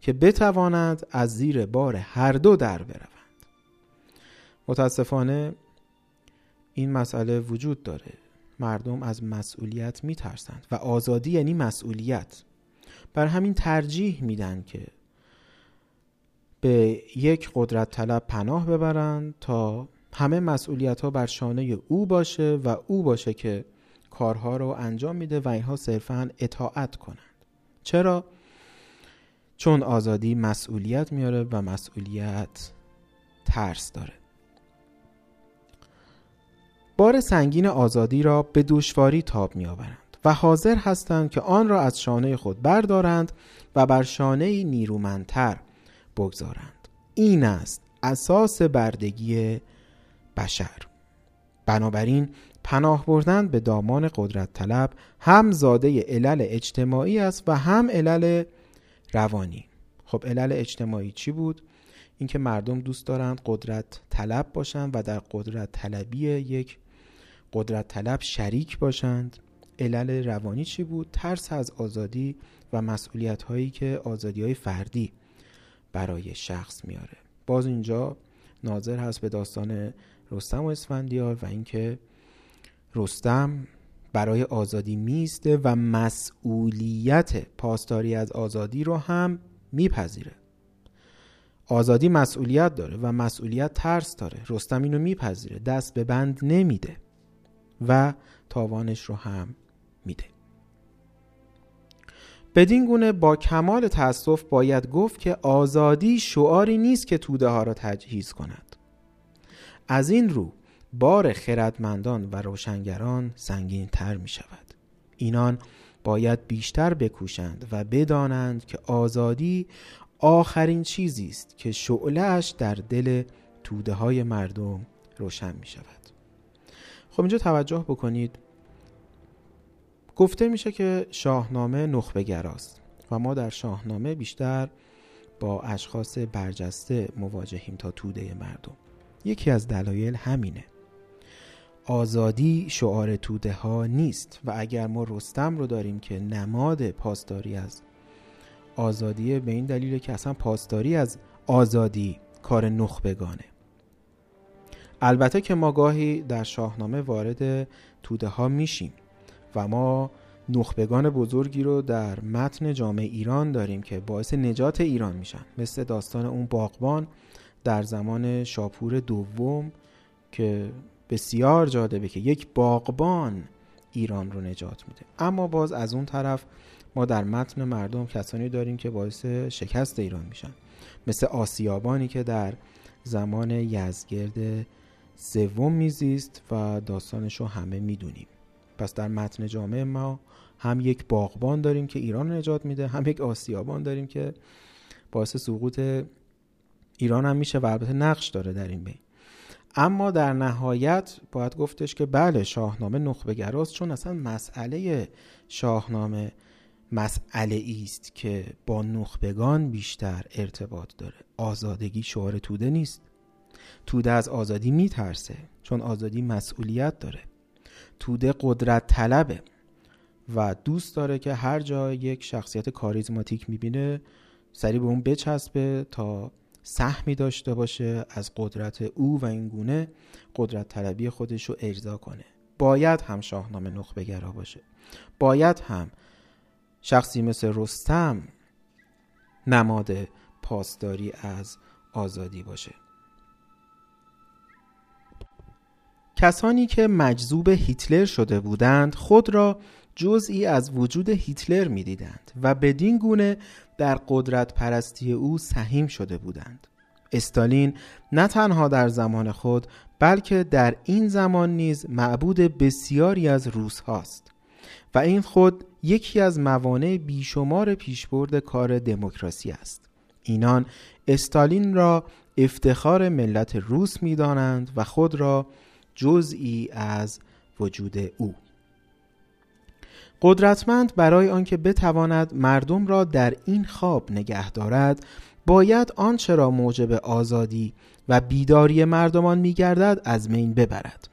که بتوانند از زیر بار هر دو در بروند. متاسفانه این مسئله وجود داره. مردم از مسئولیت میترسند و آزادی یعنی مسئولیت. بر همین ترجیح میدن که به یک قدرت طلب پناه ببرند تا همه مسئولیت ها بر شانه او باشه و او باشه که کارها رو انجام میده و اینها صرفا اطاعت کنند. چرا؟ چون آزادی مسئولیت میاره و مسئولیت ترس داره. بار سنگین آزادی را به دشواری تاب میآورند و حاضر هستند که آن را از شانه خود بردارند و بر شانه نیرومندتر بگذارند. این است اساس بردگی بشر بنابراین پناه بردن به دامان قدرت طلب هم زاده علل اجتماعی است و هم علل روانی خب علل اجتماعی چی بود؟ اینکه مردم دوست دارند قدرت طلب باشند و در قدرت طلبی یک قدرت طلب شریک باشند علل روانی چی بود؟ ترس از آزادی و مسئولیت هایی که آزادی های فردی برای شخص میاره باز اینجا ناظر هست به داستان رستم و اسفندیار و اینکه رستم برای آزادی میسته و مسئولیت پاسداری از آزادی رو هم میپذیره. آزادی مسئولیت داره و مسئولیت ترس داره. رستم اینو میپذیره دست به بند نمیده و تاوانش رو هم میده. بدین گونه با کمال تاسف باید گفت که آزادی شعاری نیست که توده ها را تجهیز کند. از این رو بار خردمندان و روشنگران سنگین تر می شود اینان باید بیشتر بکوشند و بدانند که آزادی آخرین چیزی است که شعلهش در دل توده های مردم روشن می شود خب اینجا توجه بکنید گفته میشه که شاهنامه نخبه گراست و ما در شاهنامه بیشتر با اشخاص برجسته مواجهیم تا توده مردم. یکی از دلایل همینه. آزادی شعار توده ها نیست و اگر ما رستم رو داریم که نماد پاسداری از آزادیه به این دلیل که اصلا پاسداری از آزادی کار نخبگانه. البته که ما گاهی در شاهنامه وارد توده ها میشیم. و ما نخبگان بزرگی رو در متن جامعه ایران داریم که باعث نجات ایران میشن. مثل داستان اون باغبان در زمان شاپور دوم که بسیار جالبه که یک باغبان ایران رو نجات میده. اما باز از اون طرف ما در متن مردم کسانی داریم که باعث شکست ایران میشن. مثل آسیابانی که در زمان یزگرد سوم میزیست و داستانش رو همه می‌دونیم. پس در متن جامعه ما هم یک باغبان داریم که ایران نجات میده هم یک آسیابان داریم که باعث سقوط ایران هم میشه و البته نقش داره در این بین. اما در نهایت باید گفتش که بله شاهنامه نخبه گراست چون اصلا مسئله شاهنامه مسئله است که با نخبگان بیشتر ارتباط داره. آزادگی شعار توده نیست. توده از آزادی میترسه چون آزادی مسئولیت داره. توده قدرت طلبه و دوست داره که هر جا یک شخصیت کاریزماتیک می‌بینه سری به اون بچسبه تا سهمی داشته باشه از قدرت او و این گونه قدرت طلبی خودش رو ارضا کنه. باید هم شاهنامه نخبه گرا باشه. باید هم شخصی مثل رستم نماد پاسداری از آزادی باشه. کسانی که مجذوب هیتلر شده بودند خود را جزئی از وجود هیتلر می‌دیدند و بدین گونه در قدرت پرستی او سهیم شده بودند. استالین نه تنها در زمان خود بلکه در این زمان نیز معبود بسیاری از روس هاست و این خود یکی از موانع بیشمار پیشبرد کار دموکراسی است. اینان استالین را افتخار ملت روس می دانند و خود را جزئی از وجود او. قدرتمند برای آنکه بتواند مردم را در این خواب نگه دارد باید آنچه را موجب آزادی و بیداری مردمان میگردد از مین ببرد.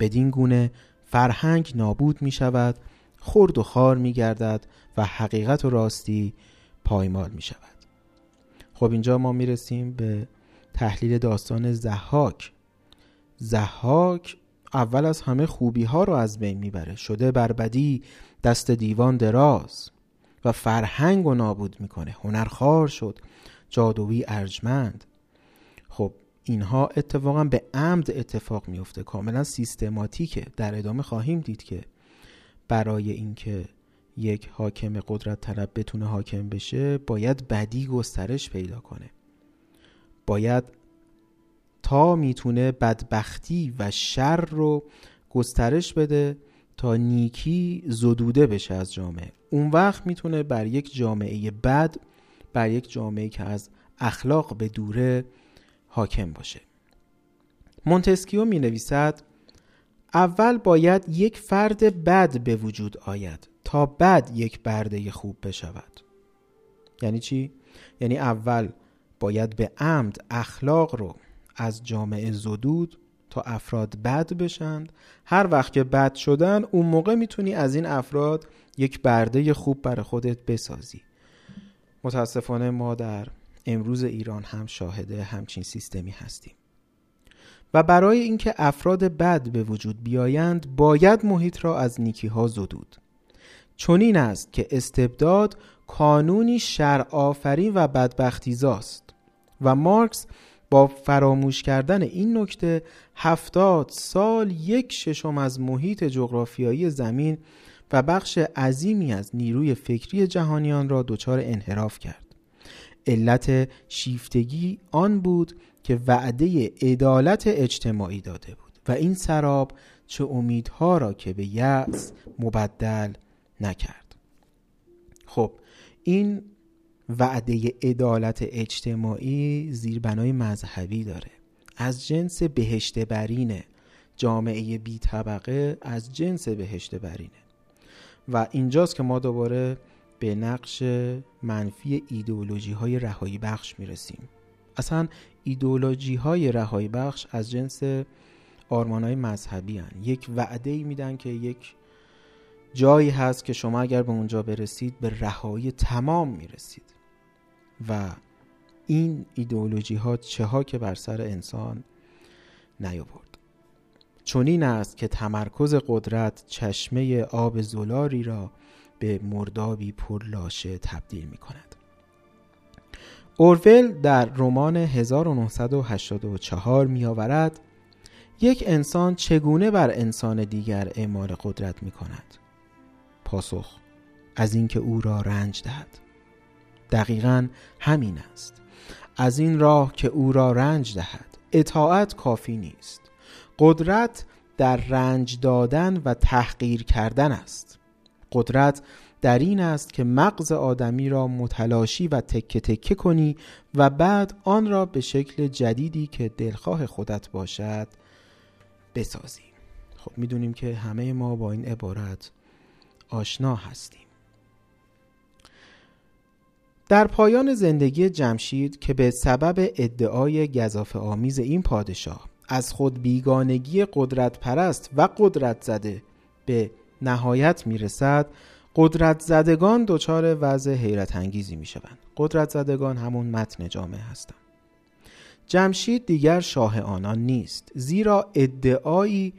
بدین گونه فرهنگ نابود می شود خرد و خار می گردد و حقیقت و راستی پایمال می شود خب اینجا ما می رسیم به تحلیل داستان زحاک. زحاک اول از همه خوبی ها رو از بین می‌بره. شده بربدی دست دیوان دراز و فرهنگ رو نابود می‌کنه. هنرخوار شد جادویی ارجمند. خب اینها اتفاقا به عمد اتفاق میفته کاملا سیستماتیکه. در ادامه خواهیم دید که برای اینکه یک حاکم قدرت طلب بتونه حاکم بشه باید بدی گسترش پیدا کنه. باید تا می‌تونه بدبختی و شر رو گسترش بده تا نیکی زدوده بشه از جامعه. اون وقت می‌تونه بر یک جامعه بد بر یک جامعه که از اخلاق به دوره حاکم باشه. مونتسکیو می نویسد اول باید یک فرد بد به وجود آید تا بعد یک برده خوب بشود. یعنی چی؟ یعنی اول باید به عمد اخلاق رو از جامعه زدود تا افراد بد بشند. هر وقت که بد شدن اون موقع می‌تونی از این افراد یک برده خوب برای خودت بسازی. متاسفانه ما در امروز ایران هم شاهده همچین سیستمی هستیم. و برای اینکه افراد بد به وجود بیایند باید محیط را از نیکی ها زدود. چون این است که استبداد کانونی شر آفرین و بدبختیزاست و مارکس با فراموش کردن این نکته هفتاد سال یک ششم از محیط جغرافیایی زمین و بخش عظیمی از نیروی فکری جهانیان را دچار انحراف کرد. علت شیفتگی آن بود که وعده عدالت اجتماعی داده بود و این سراب چه امیدها را که به یأس مبدل نکرد. خب این وعده عدالت اجتماعی زیربنای مذهبی داره. از جنس بهشت برینه. جامعه بی طبقه از جنس بهشت برینه. و اینجاست که ما دوباره به نقش منفی ایدئولوژی های رهایی بخش می‌رسیم. اصلا ایدئولوژی های رهایی بخش از جنس آرمان های مذهبی هن. یک وعده ای میدن که یک جایی هست که شما اگر به اونجا برسید به رهایی تمام می‌رسید. و این ایدئولوژی ها چه ها که بر سر انسان نیاورد. چون این است که تمرکز قدرت چشمه آب زلاری را به مردابی پر لاشه تبدیل می کند اورول در رمان 1984 می آورد یک انسان چگونه بر انسان دیگر اعمال قدرت می کند پاسخ از اینکه او را رنج دهد. دقیقا همین است. از این راه که او را رنج دهد اطاعت کافی نیست. قدرت در رنج دادن و تحقیر کردن است. قدرت در این است که مغز آدمی را متلاشی و تکه تکه کنی و بعد آن را به شکل جدیدی که دلخواه خودت باشد بسازی. خب می‌دونیم که همه ما با این عبارت آشنا هستیم. در پایان زندگی جمشید که به سبب ادعای گذاف آمیز این پادشاه از خود بیگانگی قدرت پرست و قدرت زده به نهایت می‌رسد قدرت زدگان دچار وضع حیرت انگیزی می شوند. قدرت زدگان همون متن جامعه هستند. جمشید دیگر شاه آنان نیست زیرا ادعایی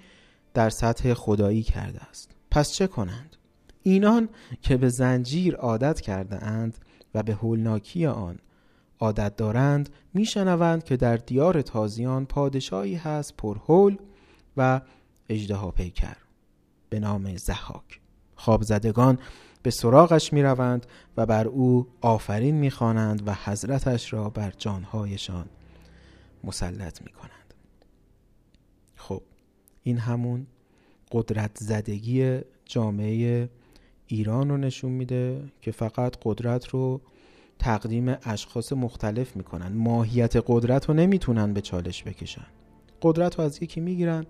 در سطح خدایی کرده است. پس چه کنند؟ اینان که به زنجیر عادت کرده اند و به هولناکی آن. عادت دارند میشنوند که در دیار تازیان پادشاهی هست پرهول و اجدها پیکر. به نام زحاک خواب زدگان به سراغش می روند و بر او آفرین می خوانند و حضرتش را بر جانهایشان مسلط می کنند خب این همون قدرت زدگی جامعه ایران رو نشون میده که فقط قدرت رو تقدیم اشخاص مختلف می‌کنن. ماهیت قدرت رو نمی‌تونن به چالش بکشن. قدرت رو از یکی می‌گیرن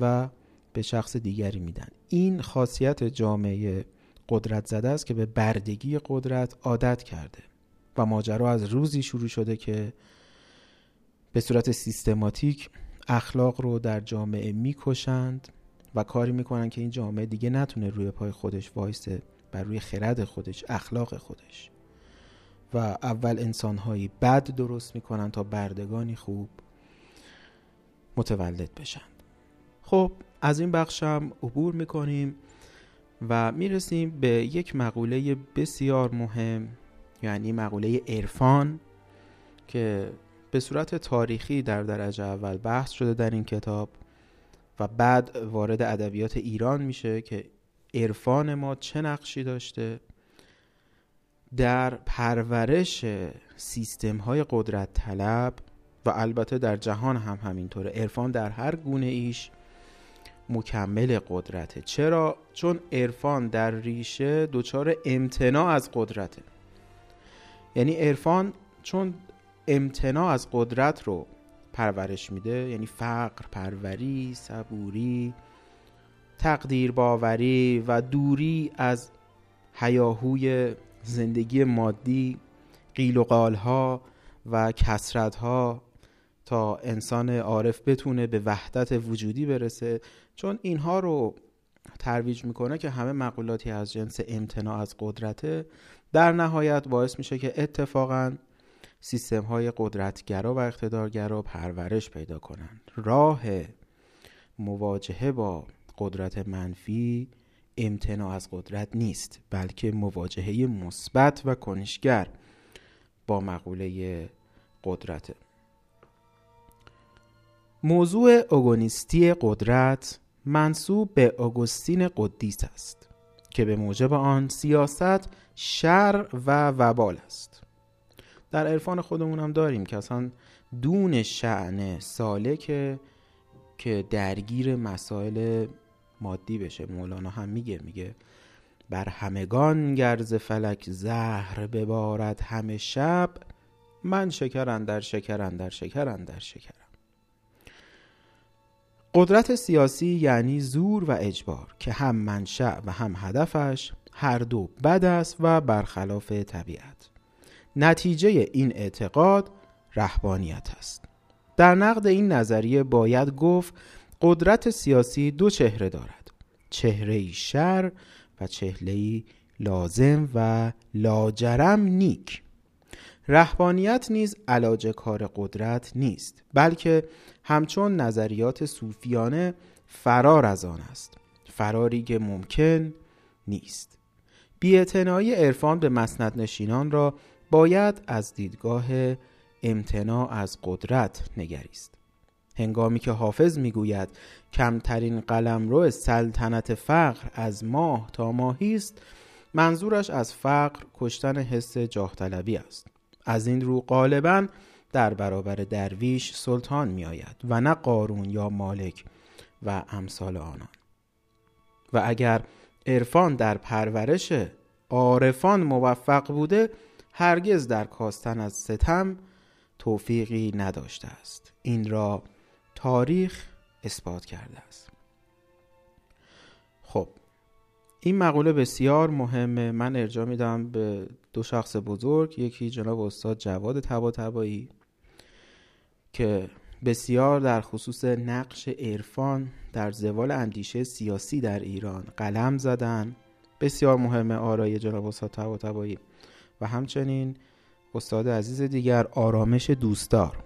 و به شخص دیگری میدن. این خاصیت جامعه قدرت زده است که به بردگی قدرت عادت کرده و ماجرا از روزی شروع شده که به صورت سیستماتیک اخلاق رو در جامعه می‌کشند. و کاری می‌کنن که این جامعه دیگه نتونه روی پای خودش وایسه بر روی خرد خودش اخلاق خودش. و اول انسانهایی بد درست می‌کنن تا بردگانی خوب متولد بشن. خب از این بخشم عبور می‌کنیم و می‌رسیم به یک مقوله بسیار مهم یعنی مقوله عرفان که به صورت تاریخی در درجه اول بحث شده در این کتاب. و بعد وارد ادبیات ایران میشه که عرفان ما چه نقشی داشته؟ در پرورش سیستم های قدرت طلب و البته در جهان هم همینطوره. عرفان در هر گونه ایش مکمل قدرته. چرا؟ چون عرفان در ریشه دچار امتناع از قدرته. یعنی عرفان چون امتناع از قدرت رو پرورش میده یعنی فقر پروری صبوری تقدیر باوری و دوری از هیاهوی زندگی مادی قیل و قالها و کسرتها تا انسان عارف بتونه به وحدت وجودی برسه. چون اینها رو ترویج می‌کنه که همه مقولاتی از جنس امتناع از قدرته در نهایت باعث میشه که اتفاقا سیستم های قدرتگرا و اقتدارگرا پرورش پیدا کنند. راه مواجهه با قدرت منفی امتناع از قدرت نیست بلکه مواجهه مثبت و کنشگر با مقوله قدرت موضوع اوگونیستی قدرت منصوب به اوگوستین قدیس است که به موجب آن سیاست شر و وبال است. در عرفان خودمون هم داریم که اصلا دون شعن سالکه که درگیر مسائل مادی بشه. مولانا هم میگه میگه بر همگان گرز فلک زهر ببارد همه شب من شکرن در شکرن در شکرن در شکرم. قدرت سیاسی یعنی زور و اجبار که هم منشأ و هم هدفش هر دو بد است و برخلاف طبیعت. نتیجه این اعتقاد رهبانیت است. در نقد این نظریه باید گفت قدرت سیاسی دو چهره دارد. چهره شر و چهره لازم و لاجرم نیک. رهبانیت نیز علاج کار قدرت نیست بلکه همچون نظریات صوفیانه فرار از آن است. فراری که ممکن نیست. بیاعتنایی عرفان به مسند نشینان را باید از دیدگاه امتناع از قدرت نگریست. هنگامی که حافظ می‌گوید کمترین قلمرو سلطنت فقر از ماه تا ماهی است منظورش از فقر کشتن حس جاه طلبی است. از این رو غالبا در برابر درویش سلطان می آید و نه قارون یا مالک و امثال آنان. و اگر عرفان در پرورش عارفان موفق بوده هرگز در کاستن از ستم توفیقی نداشته است. این را تاریخ اثبات کرده است. خب این مقوله بسیار مهمه. من ارجاع میدم به دو شخص بزرگ یکی جناب استاد جواد تبا که بسیار در خصوص نقش عرفان در زوال اندیشه سیاسی در ایران قلم زدن. بسیار مهمه آرای جناب استاد تبا و همچنین استاد عزیز دیگر آرامش دوستدار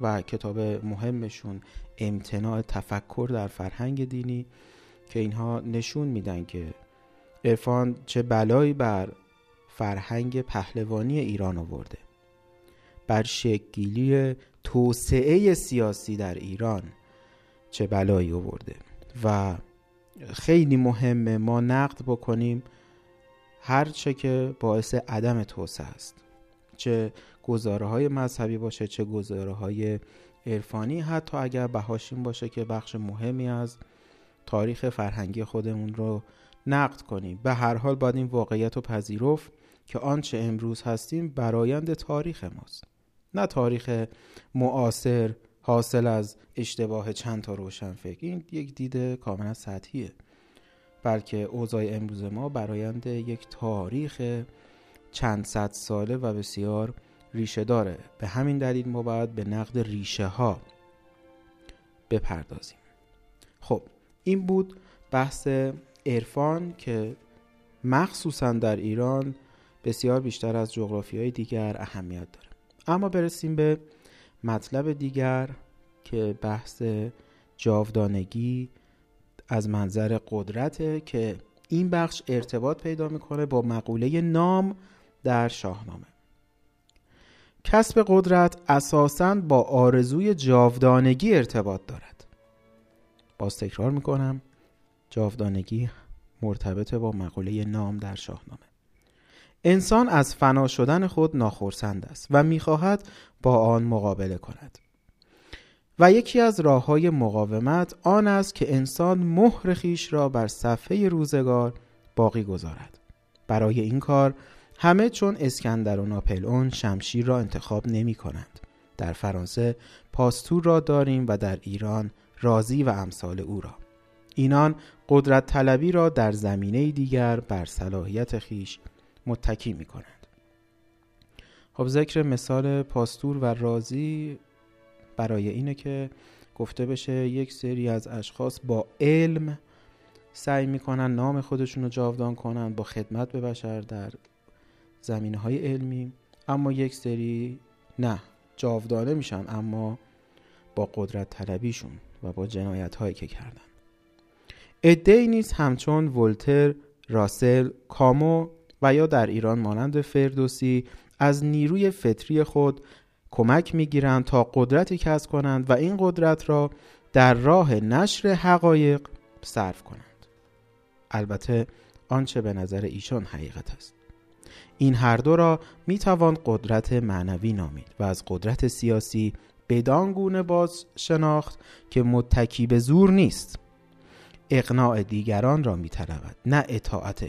و کتاب مهمشون امتناع تفکر در فرهنگ دینی که اینها نشون میدن که عرفان چه بلایی بر فرهنگ پهلوانی ایران آورده. بر شکلی توسعه سیاسی در ایران چه بلایی آورده. و خیلی مهمه ما نقد بکنیم هر چه که باعث عدم توسعه است. چه گزاره های مذهبی باشه چه گزاره های عرفانی. حتی اگر بهاشین باشه که بخش مهمی از تاریخ فرهنگی خودمون رو نقد کنیم. به هر حال باید این واقعیت رو پذیرفت که آنچه امروز هستیم برایند تاریخ ماست. نه تاریخ معاصر حاصل از اشتباه چند تا روشن فکر این یک دید کاملا سطحیه. بلکه اوضاع امروز ما برایند یک تاریخ چند صد ساله و بسیار ریشه داره. به همین دلیل ما باید به نقد ریشه ها بپردازیم. خب این بود بحث عرفان که مخصوصا در ایران بسیار بیشتر از جغرافی های دیگر اهمیت داره. اما برسیم به مطلب دیگر که بحث جاودانگی از منظر قدرته که این بخش ارتباط پیدا می‌کنه با مقوله نام در شاهنامه. کسب قدرت اساساً با آرزوی جاودانگی ارتباط دارد. باز تکرار می‌کنم جاودانگی مرتبط با مقوله نام در شاهنامه. انسان از فنا شدن خود ناخرسند است و می‌خواهد با آن مقابله کند. و یکی از راه های مقاومت آن است که انسان مهر خیش را بر صفحه روزگار باقی گذارد. برای این کار همه چون اسکندر و ناپلئون شمشیر را انتخاب نمی کنند. در فرانسه پاستور را داریم و در ایران رازی و امثال او را. اینان قدرت طلبی را در زمینه دیگر بر صلاحیت خیش متکی می کنند. خب ذکر مثال پاستور و رازی برای اینه که گفته بشه یک سری از اشخاص با علم سعی می‌کنن نام خودشون رو جاودان کنن با خدمت به بشر در زمینه های علمی. اما یک سری نه جاودانه میشن اما با قدرت طلبیشون و با جنایت هایی که کردن. ادهی نیست همچون ولتر، راسل، کامو و یا در ایران مانند فردوسی از نیروی فطری خود کمک می‌گیرند تا قدرتی کسب کنند و این قدرت را در راه نشر حقایق صرف کنند. البته آنچه به نظر ایشان حقیقت است. این هر دو را می توان قدرت معنوی نامید و از قدرت سیاسی بدان گونه باز شناخت که متکی به زور نیست. اقناع دیگران را می نه اطاعت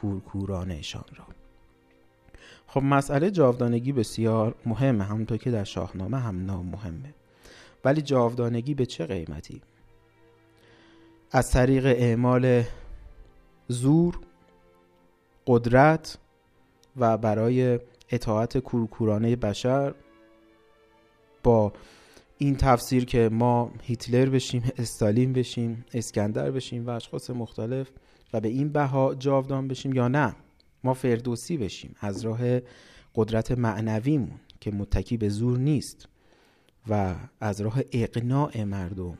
کورکورانشان را. خب مسئله جاودانگی بسیار مهمه همونطور که در شاهنامه هم نام مهمه. ولی جاودانگی به چه قیمتی؟ از طریق اعمال زور قدرت و برای اطاعت کورکورانه بشر با این تفسیر که ما هیتلر بشیم استالین بشیم اسکندر بشیم و اشخاص مختلف و به این بها جاودان بشیم یا نه. ما فردوسی بشیم از راه قدرت معنویمون که متکی به زور نیست و از راه اقناع مردم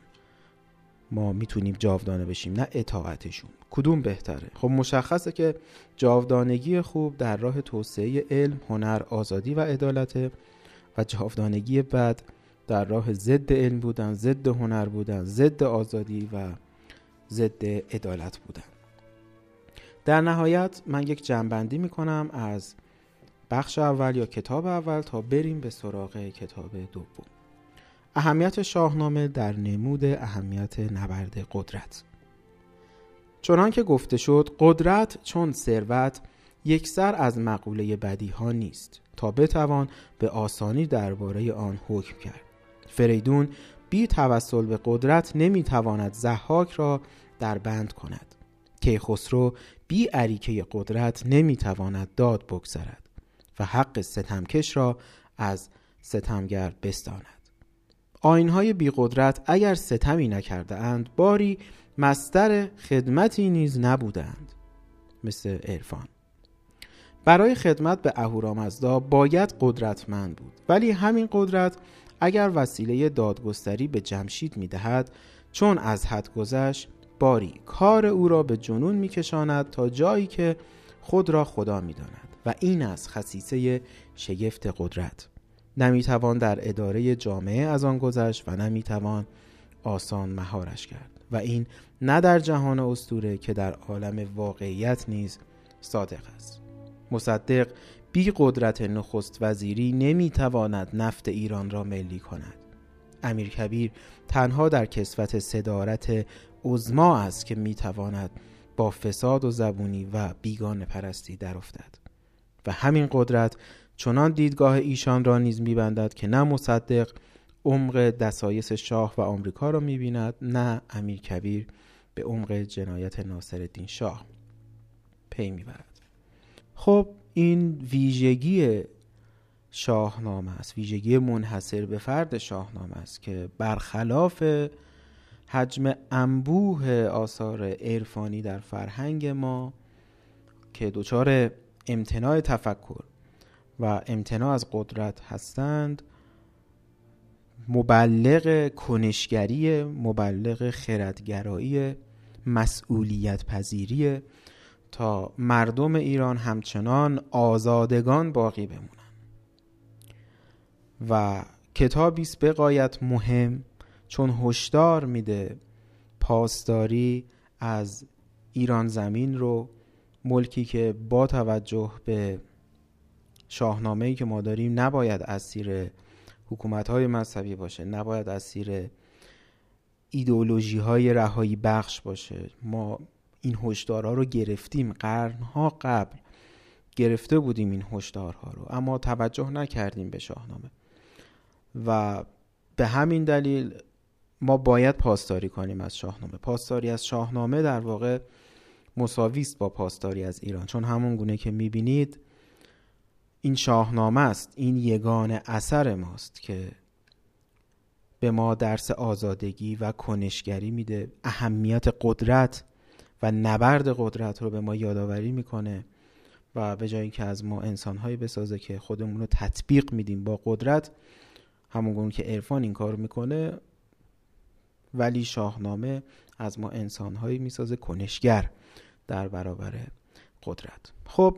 ما می‌تونیم جاودانه بشیم نه اطاعتشون. کدوم بهتره؟ خب مشخصه که جاودانگی خوب در راه توسعه علم هنر آزادی و عدالت و جاودانگی بد در راه ضد علم بودن ضد هنر بودن ضد آزادی و ضد عدالت بودن. در نهایت من یک جنبندی می‌کنم از بخش اول یا کتاب اول تا بریم به سراغ کتاب دوم. اهمیت شاهنامه در نمود اهمیت نبرد قدرت. چنان که گفته شد قدرت چون ثروت یک سر از مقوله بدی ها نیست تا بتوان به آسانی درباره آن حکم کرد. فریدون بی توسل به قدرت نمی‌تواند زحاک را در بند کند. کیخسرو بی عریکه قدرت نمی‌تواند داد بگذرد و حق ستمکش را از ستمگر بستاند. آینهای بی قدرت اگر ستمی نکرده اند باری مستر خدمتی نیز نبودند مثل عرفان. برای خدمت به اهورامزدا باید قدرتمند بود ولی همین قدرت اگر وسیله دادگستری به جمشید می‌دهد چون از حد گذشت باری. کار او را به جنون میکشاند تا جایی که خود را خدا می‌داند و این از خصیصه شگفت قدرت. نمی‌توان در اداره جامعه از آن گذشت و نمی‌توان آسان مهارش کرد. و این نه در جهان استوره که در عالم واقعیت نیز صادق است. مصدق بی قدرت نخست وزیری نمی‌تواند نفت ایران را ملی کند. امیر کبیر تنها در کسوت صدارت عزما است که می‌تواند با فساد و زبونی و بیگان پرستی در افتد و همین قدرت چنان دیدگاه ایشان را نیز میبندد که نه مصدق عمق دسایس شاه و آمریکا را می‌بیند نه امیر کبیر به عمق جنایت ناصر الدین شاه پی می‌برد. خب این ویژگی شاهنامه است ویژگی منحصر به فرد شاهنامه است که برخلاف حجم انبوه آثار عرفانی در فرهنگ ما که دچار امتناع تفکر و امتناع از قدرت هستند مبلغ کنشگری مبلغ خردگرایی مسئولیت پذیری تا مردم ایران همچنان آزادگان باقی بمونن. و کتابی است بقایت مهم چون هشدار میده پاسداری از ایران زمین رو ملکی که با توجه به شاهنامه که ما داریم نباید اسیر حکومت های مذهبی باشه نباید اسیر ایدئولوژی های رهایی بخش باشه. ما این هشدارها رو گرفتیم قرنها قبل گرفته بودیم این هشدارها رو اما توجه نکردیم به شاهنامه. و به همین دلیل ما باید پاسداری کنیم از شاهنامه. پاسداری از شاهنامه در واقع مساوی است با پاسداری از ایران. چون همون گونه که می‌بینید این شاهنامه است این یگان اثر ماست که به ما درس آزادگی و کنشگری میده. اهمیت قدرت و نبرد قدرت رو به ما یادآوری می‌کنه و به جایی که از ما انسانهایی بسازه که خودمون رو تطبیق میدیم با قدرت همون که عرفان این کار می‌کنه ولی شاهنامه از ما انسانهایی می‌سازه کنشگر در برابر قدرت. خب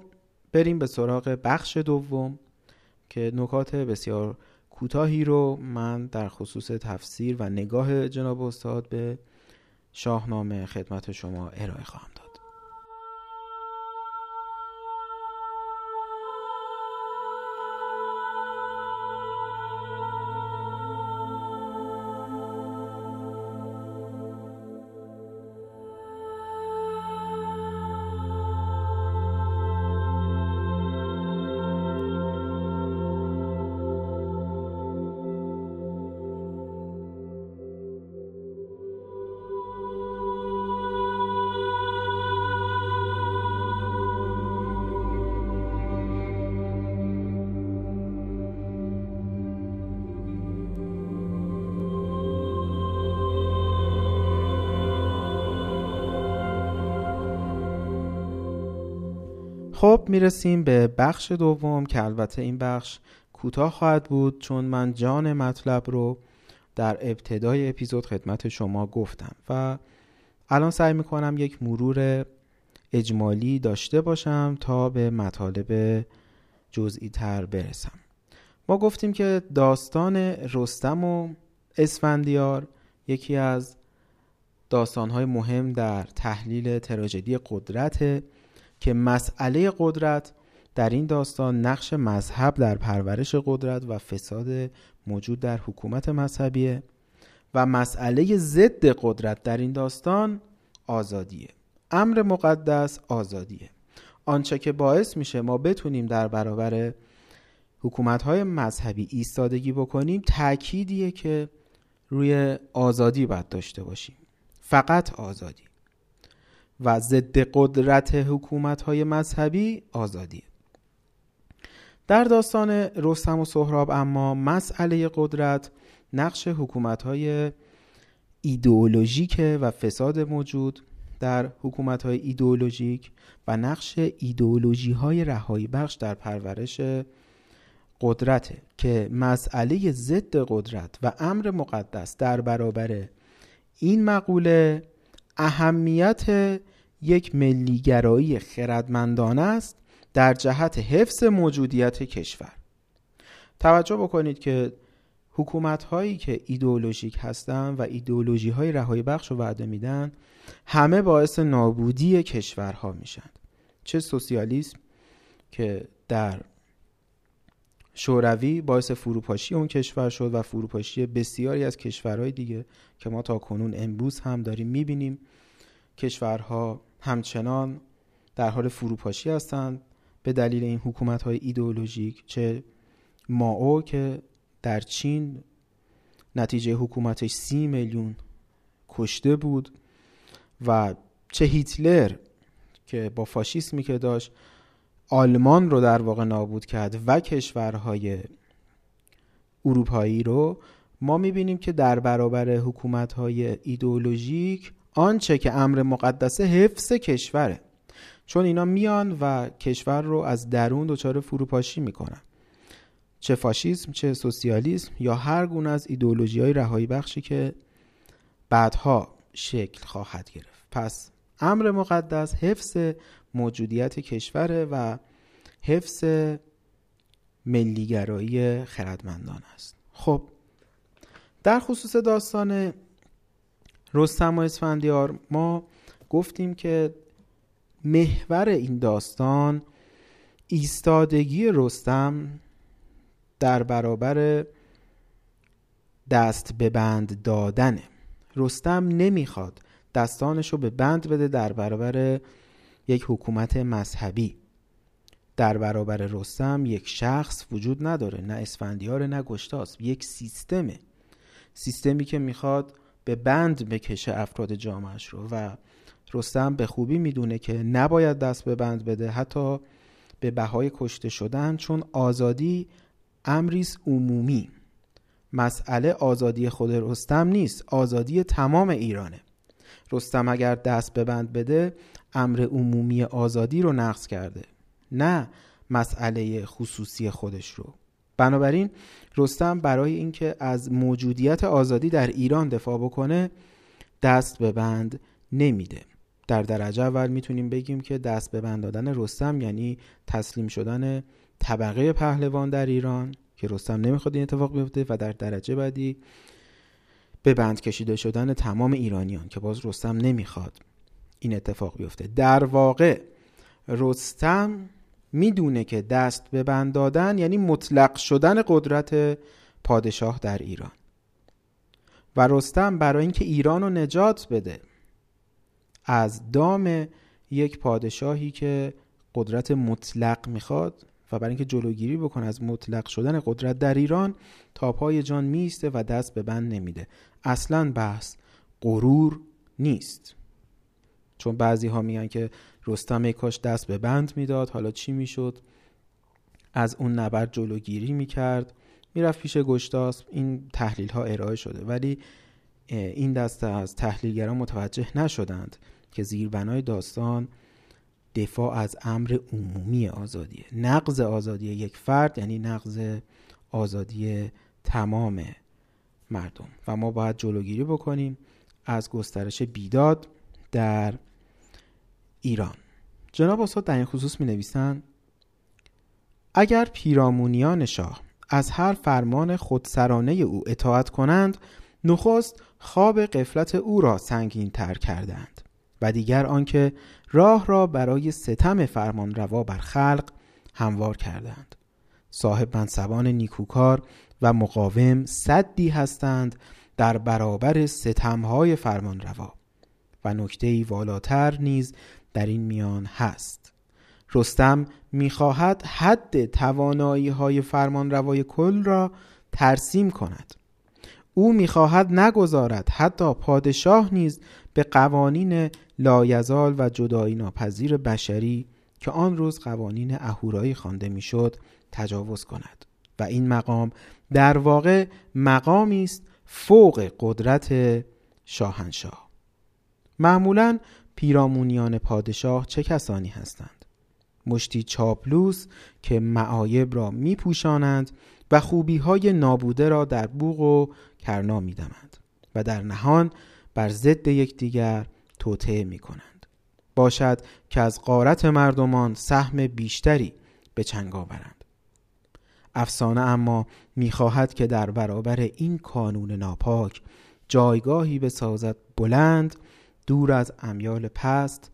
بریم به سراغ بخش دوم که نکات بسیار کوتاهی رو من در خصوص تفسیر و نگاه جناب استاد به شاهنامه خدمت شما ارائه خواهم داد. خب می‌رسیم به بخش دوم که البته این بخش کوتاه خواهد بود چون من جان مطلب رو در ابتدای اپیزود خدمت شما گفتم و الان سعی می‌کنم یک مرور اجمالی داشته باشم تا به مطالب جزئی تر برسم. ما گفتیم که داستان رستم و اسفندیار یکی از داستانهای مهم در تحلیل تراژدی قدرت که مسئله قدرت در این داستان نقش مذهب در پرورش قدرت و فساد موجود در حکومت مذهبیه و مسئله ضد قدرت در این داستان آزادیه. امر مقدس آزادیه. آنچه که باعث میشه ما بتونیم در برابر حکومت های مذهبی ایستادگی بکنیم تأکیدیه که روی آزادی باید داشته باشیم. فقط آزادی. و ضد قدرت حکومت های مذهبی آزادی. در داستان رستم و سهراب اما مسئله قدرت نقش حکومت های ایدئولوژیک و فساد موجود در حکومت های ایدئولوژیک و نقش ایدئولوژی های رهایی بخش در پرورش قدرت که مسئله ضد قدرت و امر مقدس در برابر این مقوله اهمیت یک ملیگرایی خردمندانه است در جهت حفظ موجودیت کشور. توجه بکنید که حکومت هایی که ایدئولوژیک هستند و ایدئولوژی های رهایی بخش رو وعده میدن همه باعث نابودی کشورها میشن. چه سوسیالیسم که در شوروی باعث فروپاشی اون کشور شد و فروپاشی بسیاری از کشورهای دیگه که ما تا کنون امروز هم داریم می‌بینیم کشورها همچنان در حال فروپاشی هستند به دلیل این حکومت های ایدئولوژیک چه ماو که در چین نتیجه حکومتش سی میلیون کشته بود و چه هیتلر که با فاشیسمی که داشت آلمان رو در واقع نابود کرد و کشورهای اروپایی رو ما می‌بینیم که در برابر حکومت های ایدئولوژیک آنچه که امر مقدسه حفظ کشوره. چون اینا میان و کشور رو از درون دچار فروپاشی می‌کنن. چه فاشیسم چه سوسیالیسم یا هر گونه از ایدئولوژی های رهایی بخشی که بعدها شکل خواهد گرفت. پس امر مقدس حفظ موجودیت کشوره و حفظ ملیگرایی خردمندان است. خب در خصوص داستان رستم و اسفندیار ما گفتیم که محور این داستان ایستادگی رستم در برابر دست به بند دادنه. رستم نمی‌خواد دستانش رو به بند بده در برابر یک حکومت مذهبی. در برابر رستم یک شخص وجود نداره نه اسفندیار نه گشتاس یک سیستمه. سیستمی که می‌خواد به بند بکشه افراد جامعش رو و رستم به خوبی می‌دونه که نباید دست به بند بده حتی به بهای کشته شدن چون آزادی امریس عمومی. مسئله آزادی خود رستم نیست آزادی تمام ایرانه. رستم اگر دست به بند بده امر عمومی آزادی رو نقض کرده. نه مسئله خصوصی خودش رو. بنابراین رستم برای اینکه از موجودیت آزادی در ایران دفاع بکنه دست به بند نمیده. در درجه اول می‌تونیم بگیم که دست به بند دادن رستم یعنی تسلیم شدن طبقه پهلوان در ایران که رستم نمی‌خواد این اتفاق بیفته و در درجه بعدی به بند کشیده شدن تمام ایرانیان که باز رستم نمی‌خواد این اتفاق بیفته. در واقع رستم می‌دونه که دست به بند دادن یعنی مطلق شدن قدرت پادشاه در ایران. و رستم برای اینکه ایران رو نجات بده از دام یک پادشاهی که قدرت مطلق می‌خواد و برای اینکه جلوگیری بکنه از مطلق شدن قدرت در ایران تا پای جان میسته و دست به بند نمیده. اصلا بحث غرور نیست. چون بعضی ها میگن که رستم کاش دست به بند می‌داد. حالا چی می‌شد؟ از اون نبرد جلوگیری می‌کرد. می‌رفت پیش گشتاس. این تحلیل ها ارائه شده. ولی این دسته از تحلیلگران متوجه نشدند که زیربنای داستان دفاع از امر عمومی آزادیه. نقض آزادی یک فرد یعنی نقض آزادی تمام مردم. و ما باید جلوگیری بکنیم. از گسترش بیداد در ایران. جناب استاد در این خصوص می نویسند اگر پیرامونیان شاه از هر فرمان خودسرانه او اطاعت کنند نخست خواب قفلت او را سنگین تر کردند و دیگر آنکه راه را برای ستم فرمان روا بر خلق هموار کردند. صاحب منصبان نیکوکار و مقاوم صدی هستند در برابر ستمهای فرمان روا و نکته والاتر نیز در این میان هست. رستم می‌خواهد حد توانایی های فرمان روای کل را ترسیم کند. او می‌خواهد نگذارد حتی پادشاه نیز به قوانین لایزال و جدایی ناپذیر بشری که آن روز قوانین اهورایی خوانده می‌شد تجاوز کند. و این مقام در واقع مقامی است فوق قدرت شاهنشاه. معمولا پیرامونیان پادشاه چه کسانی هستند؟ مشتی چاپلوس که معایب را میپوشانند و خوبی های نابوده را در بوغ و کرنا میدمند و در نهان بر ضد یکدیگر توطعه می کنند باشد که از قارت مردمان سهم بیشتری به چنگ آورند. افسانه اما می‌خواهد که در برابر این کانون ناپاک جایگاهی بسازد بلند دور از امیال پست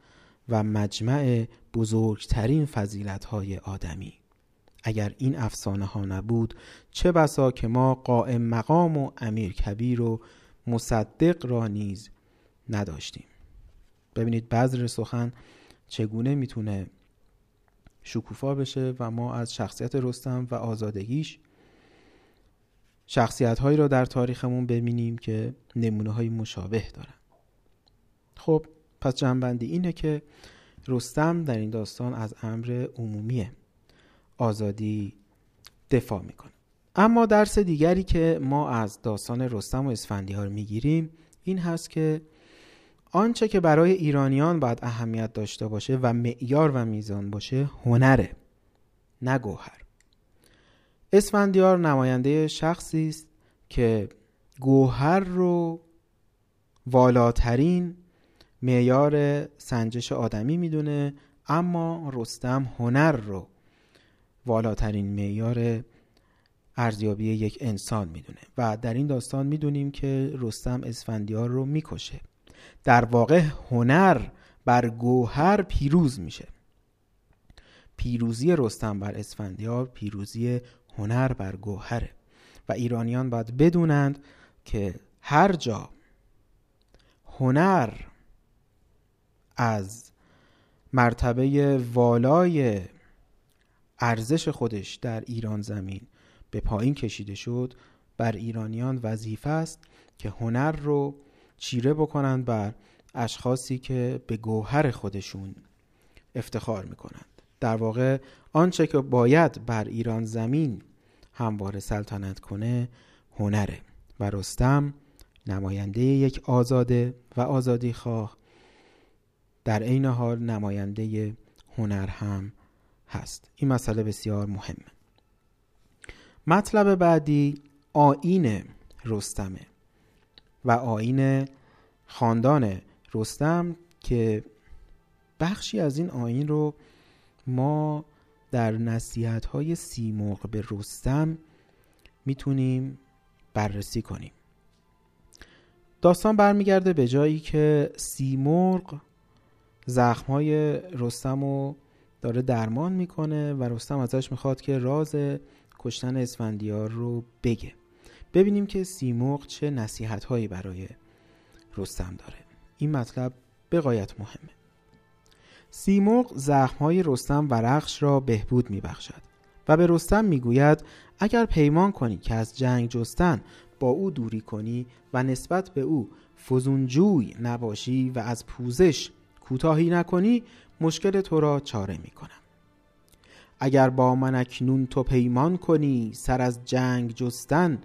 و مجمع بزرگترین فضیلت های آدمی. اگر این افسانه ها نبود چه بسا که ما قائم مقام و امیر کبیر و مصدق را نیز نداشتیم. ببینید بذر سخن چگونه می‌تونه شکوفا بشه و ما از شخصیت رستم و آزادگیش شخصیت هایی را در تاریخمون ببینیم که نمونه های مشابه دارن. خب پس جنبندی اینه که رستم در این داستان از امر عمومی آزادی دفاع می‌کنه. اما درس دیگری که ما از داستان رستم و اسفندیار می‌گیریم این هست که آنچه که برای ایرانیان باید اهمیت داشته باشه و معیار و میزان باشه هنره نه گوهر. اسفندیار نماینده شخصی است که گوهر رو والاترین معیار سنجش آدمی می‌دونه اما رستم هنر رو والاترین معیار ارزیابی یک انسان می‌دونه. و در این داستان می‌دونیم که رستم اسفندیار رو می‌کشه. در واقع هنر بر گوهر پیروز میشه. پیروزی رستم بر اسفندیار پیروزی هنر بر گوهره. و ایرانیان باید بدونند که هر جا هنر از مرتبه والای ارزش خودش در ایران زمین به پایین کشیده شد. بر ایرانیان وظیفه است که هنر رو چیره بکنند بر اشخاصی که به گوهر خودشون افتخار می‌کنند. در واقع آنچه که باید بر ایران زمین همواره سلطنت کنه هنره. و رستم نماینده یک آزاده و آزادی خواه در عین حال نماینده هنر هم هست. این مسئله بسیار مهمه. مطلب بعدی آین رستمه و آین خاندان رستم که بخشی از این آین رو ما در نصیحت های سیمرغ به رستم می‌تونیم بررسی کنیم. داستان برمیگرده به جایی که سیمرغ زخم های رستم رو داره درمان می‌کنه و رستم ازش می‌خواد که راز کشتن اسفندیار رو بگه. ببینیم که سیمرغ چه نصیحت هایی برای رستم داره. این مطلب بقایت مهمه. سیمرغ زخمهای رستم و رخش را بهبود میبخشد و به رستم می‌گوید اگر پیمان کنی که از جنگ جستن با او دوری کنی و نسبت به او فزونجوی نباشی و از پوزش کوتاهی نکنی مشکل تو را چاره می کنم اگر با من اکنون تو پیمان کنی سر از جنگ جستن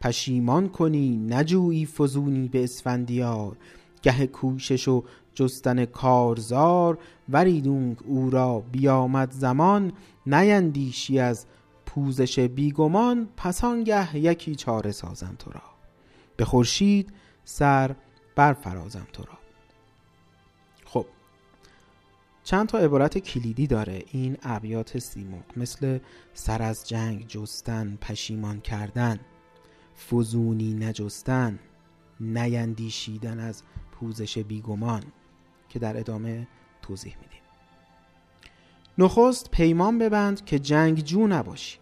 پشیمان کنی نجویی فزونی به اسفندیار. گه کوشش و جستن کارزار وریدونگ او را بیامد زمان نیندیشی از پوزش بیگمان پس آنگه یکی چاره سازم تو را. به خورشید سر برفرازم تو را. چند تا عبارت کلیدی داره. این ابیات سیمرغ مثل سر از جنگ جستن پشیمان کردن فزونی نجستن نیندیشیدن از پوزش بیگمان که در ادامه توضیح میدیم. نخست پیمان ببند که جنگ جو نباشی.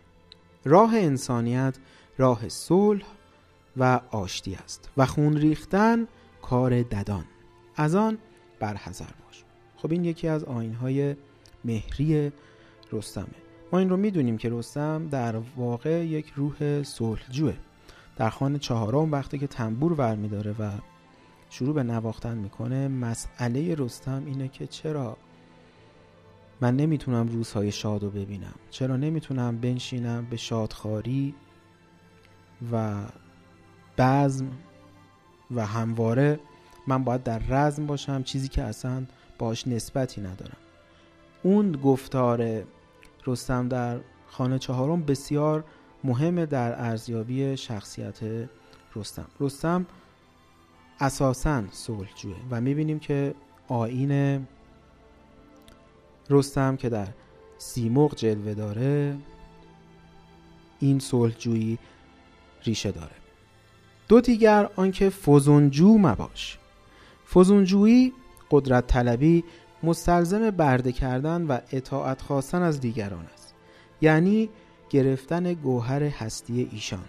راه انسانیت راه صلح و آشتی است و خون ریختن کار ددان. از آن برحذر باش خب این یکی از آینهای مهری رستمه. ما این رو می‌دونیم که رستم در واقع یک روح صلحجوه. در خانه چهارم وقتی که تنبور ور میداره و شروع به نواختن می‌کنه مسئله رستم اینه که چرا من نمی‌تونم روزهای شاد رو ببینم؟ چرا نمی‌تونم بنشینم به شادخاری و بزم و همواره من باید در رزم باشم؟ چیزی که اصلا باش نسبتی ندارم. اون گفتار رستم در خانه چهارم بسیار مهمه در ارزیابی شخصیت رستم. رستم اساسا صلحجوه و می‌بینیم که آین رستم که در سیمرغ جلوه داره این صلحجویی ریشه داره. دو دیگر آنکه فزونجو مباش. فزونجویی قدرت طلبی مستلزم برده کردن و اطاعت خواستن از دیگران است. یعنی گرفتن گوهر هستی ایشان.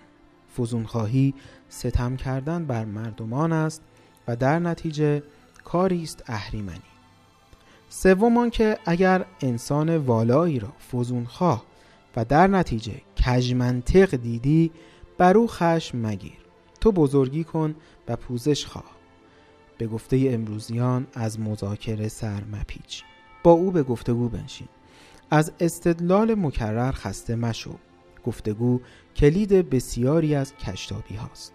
فزونخواهی ستم کردن بر مردمان است و در نتیجه کاری است اهریمنی. سوم که اگر انسان والایی را فزونخواه و در نتیجه کژمنطق دیدی بر او خشم مگیر. تو بزرگی کن و پوزش خواه. به گفته امروزیان از مذاکره سر مپیچ. با او به گفتگو بنشین. از استدلال مکرر خسته مشو. گفتگو کلید بسیاری از کشتابی هاست.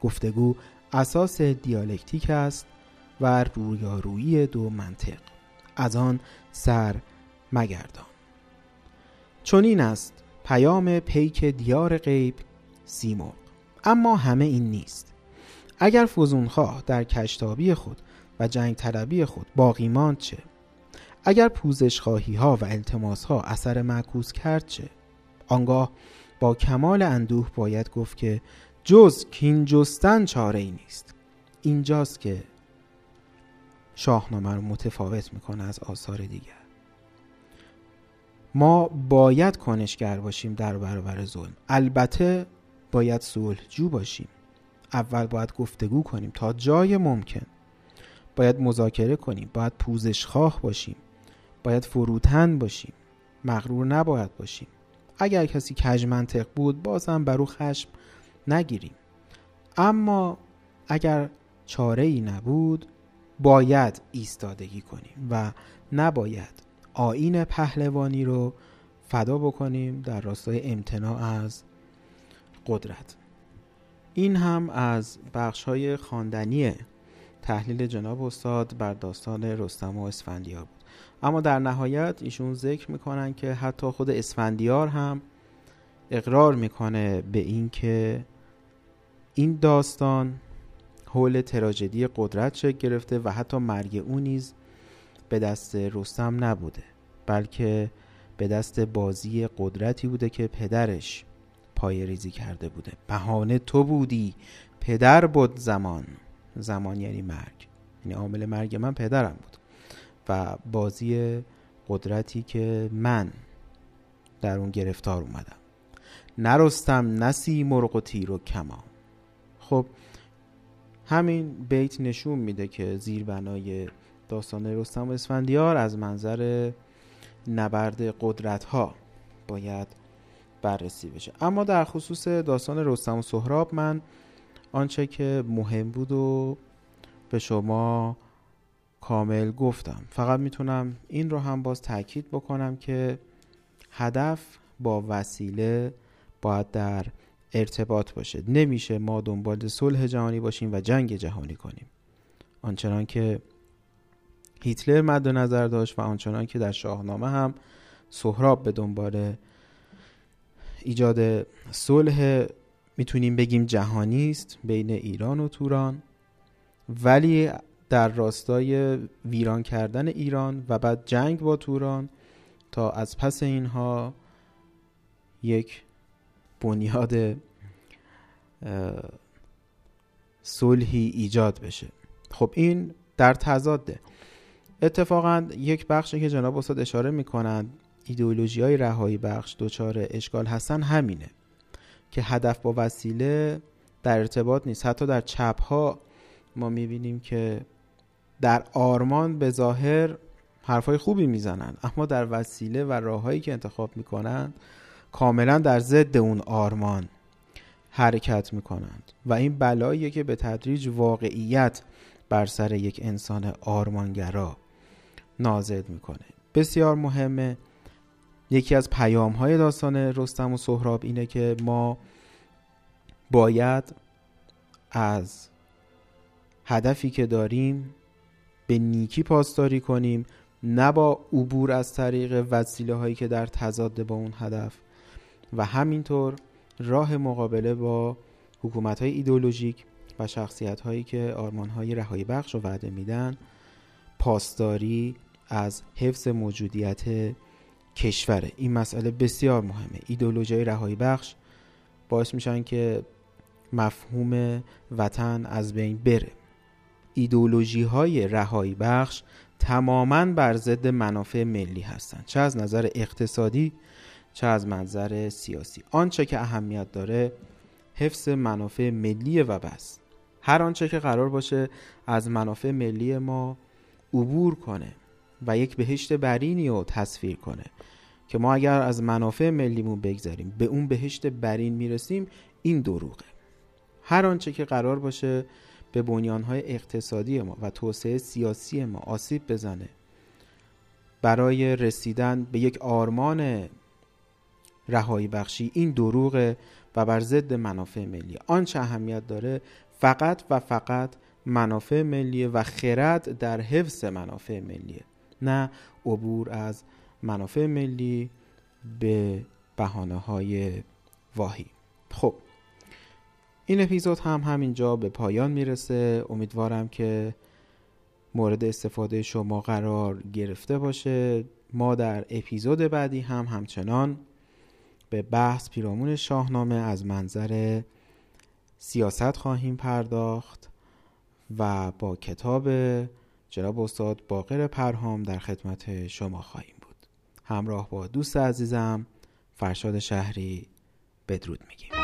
گفتگو اساس دیالکتیک است و رویارویی دو منطق. از آن سر مگردان. چون این است پیام پیک دیار غیب سیمرغ. اما همه این نیست. اگر فزونخواه در کشتابی خود و جنگ طلبی خود باقی ماند چه؟ اگر پوزش خواهی ها و التماس ها اثر معکوس کرد چه؟ آنگاه با کمال اندوه باید گفت که جز کین جستن چاره ای نیست. اینجاست که شاهنامه رو متفاوت می‌کنه از آثار دیگر. ما باید کنشگر باشیم در برابر ظلم. البته باید صلح جو باشیم. اول باید گفتگو کنیم تا جای ممکن. باید مذاکره کنیم باید پوزش خواه باشیم. باید فروتن باشیم. مغرور نباید باشیم. اگر کسی کج منطق بود بازم بر او خشم نگیریم. اما اگر چاره ای نبود باید ایستادگی کنیم و نباید آین پهلوانی رو فدا بکنیم در راستای امتناع از قدرت. این هم از بخش های خواندنی تحلیل جناب استاد بر داستان رستم و اسفندیار بود. اما در نهایت ایشون ذکر می‌کنن که حتی خود اسفندیار هم اقرار می‌کنه به اینکه این داستان حول تراژدی قدرت شکل گرفته و حتی مرگ او نیز به دست رستم نبوده بلکه به دست بازی قدرتی بوده که پدرش پای ریزی کرده بوده. بهانه تو بودی پدر بود زمان. زمان یعنی مرگ. یعنی عامل مرگ من پدرم بود. و بازی قدرتی که من در اون گرفتار اومدم. نرستم نسی مرغ و تیر و کمان. خب همین بیت نشون میده که زیربنای داستان رستم و اسفندیار از منظر نبرد قدرت ها باید بررسی بشه. اما در خصوص داستان رستم و سهراب من آنچه که مهم بود و به شما کامل گفتم. فقط می‌تونم این رو هم باز تاکید بکنم که هدف با وسیله باید در ارتباط باشه. نمیشه ما دنبال صلح جهانی باشیم و جنگ جهانی کنیم. آنچنان که هیتلر مد نظر داشت و آنچنان که در شاهنامه هم سهراب به دنبال ایجاد صلح می‌تونیم بگیم جهانی است بین ایران و توران ولی در راستای ویران کردن ایران و بعد جنگ با توران تا از پس اینها یک بنیاد صلحی ایجاد بشه. خب این در تضاده. اتفاقا یک بخشی که جناب استاد اشاره می‌کنند ایدئولوژی های رهایی بخش دچار اشکال هستن همینه که هدف با وسیله در ارتباط نیست. حتی در چپ ها ما می‌بینیم که در آرمان به ظاهر حرفای خوبی می‌زنن اما در وسیله و راههایی که انتخاب می‌کنند کاملا در ضد اون آرمان حرکت می‌کنند. و این بلاییه که به تدریج واقعیت بر سر یک انسان آرمانگرا نازل می‌کنه. بسیار مهمه یکی از پیام های داستان رستم و سهراب اینه که ما باید از هدفی که داریم به نیکی پاسداری کنیم نه با عبور از طریق وسیله هایی که در تضاد با اون هدف و همینطور راه مقابله با حکومت های ایدولوژیک و شخصیت هایی که آرمان های رهایی بخش رو وعده میدن پاسداری از حفظ موجودیت کشوره. این مسئله بسیار مهمه. ایدولوژی رهایی بخش باعث میشن که مفهوم وطن از بین بره. ایدولوژی های رهایی بخش تماما بر ضد منافع ملی هستند چه از نظر اقتصادی چه از منظر سیاسی. آنچه که اهمیت داره حفظ منافع ملی و بس. هر آنچه که قرار باشه از منافع ملی ما عبور کنه. و یک بهشت برینی رو تصویر کنه که ما اگر از منافع ملیمون بگذاریم به اون بهشت برین می‌رسیم این دروغه. هر آنچه که قرار باشه به بنیانهای اقتصادی ما و توسعه سیاسی ما آسیب بزنه برای رسیدن به یک آرمان رهایی بخشی این دروغه و بر ضد منافع ملی. آنچه اهمیت داره فقط و فقط منافع ملی و خرد در حفظ منافع ملیه. نه عبور از منافع ملی به بحانه های واهی. خب این اپیزود هم همینجا به پایان می‌رسه. امیدوارم که مورد استفاده شما قرار گرفته باشه. ما در اپیزود بعدی هم همچنان به بحث پیرامون شاهنامه از منظر سیاست خواهیم پرداخت و با کتاب جناب استاد باقر پرهام در خدمت شما خواهیم بود. همراه با دوست عزیزم فرشاد شهری بدرود میگیم.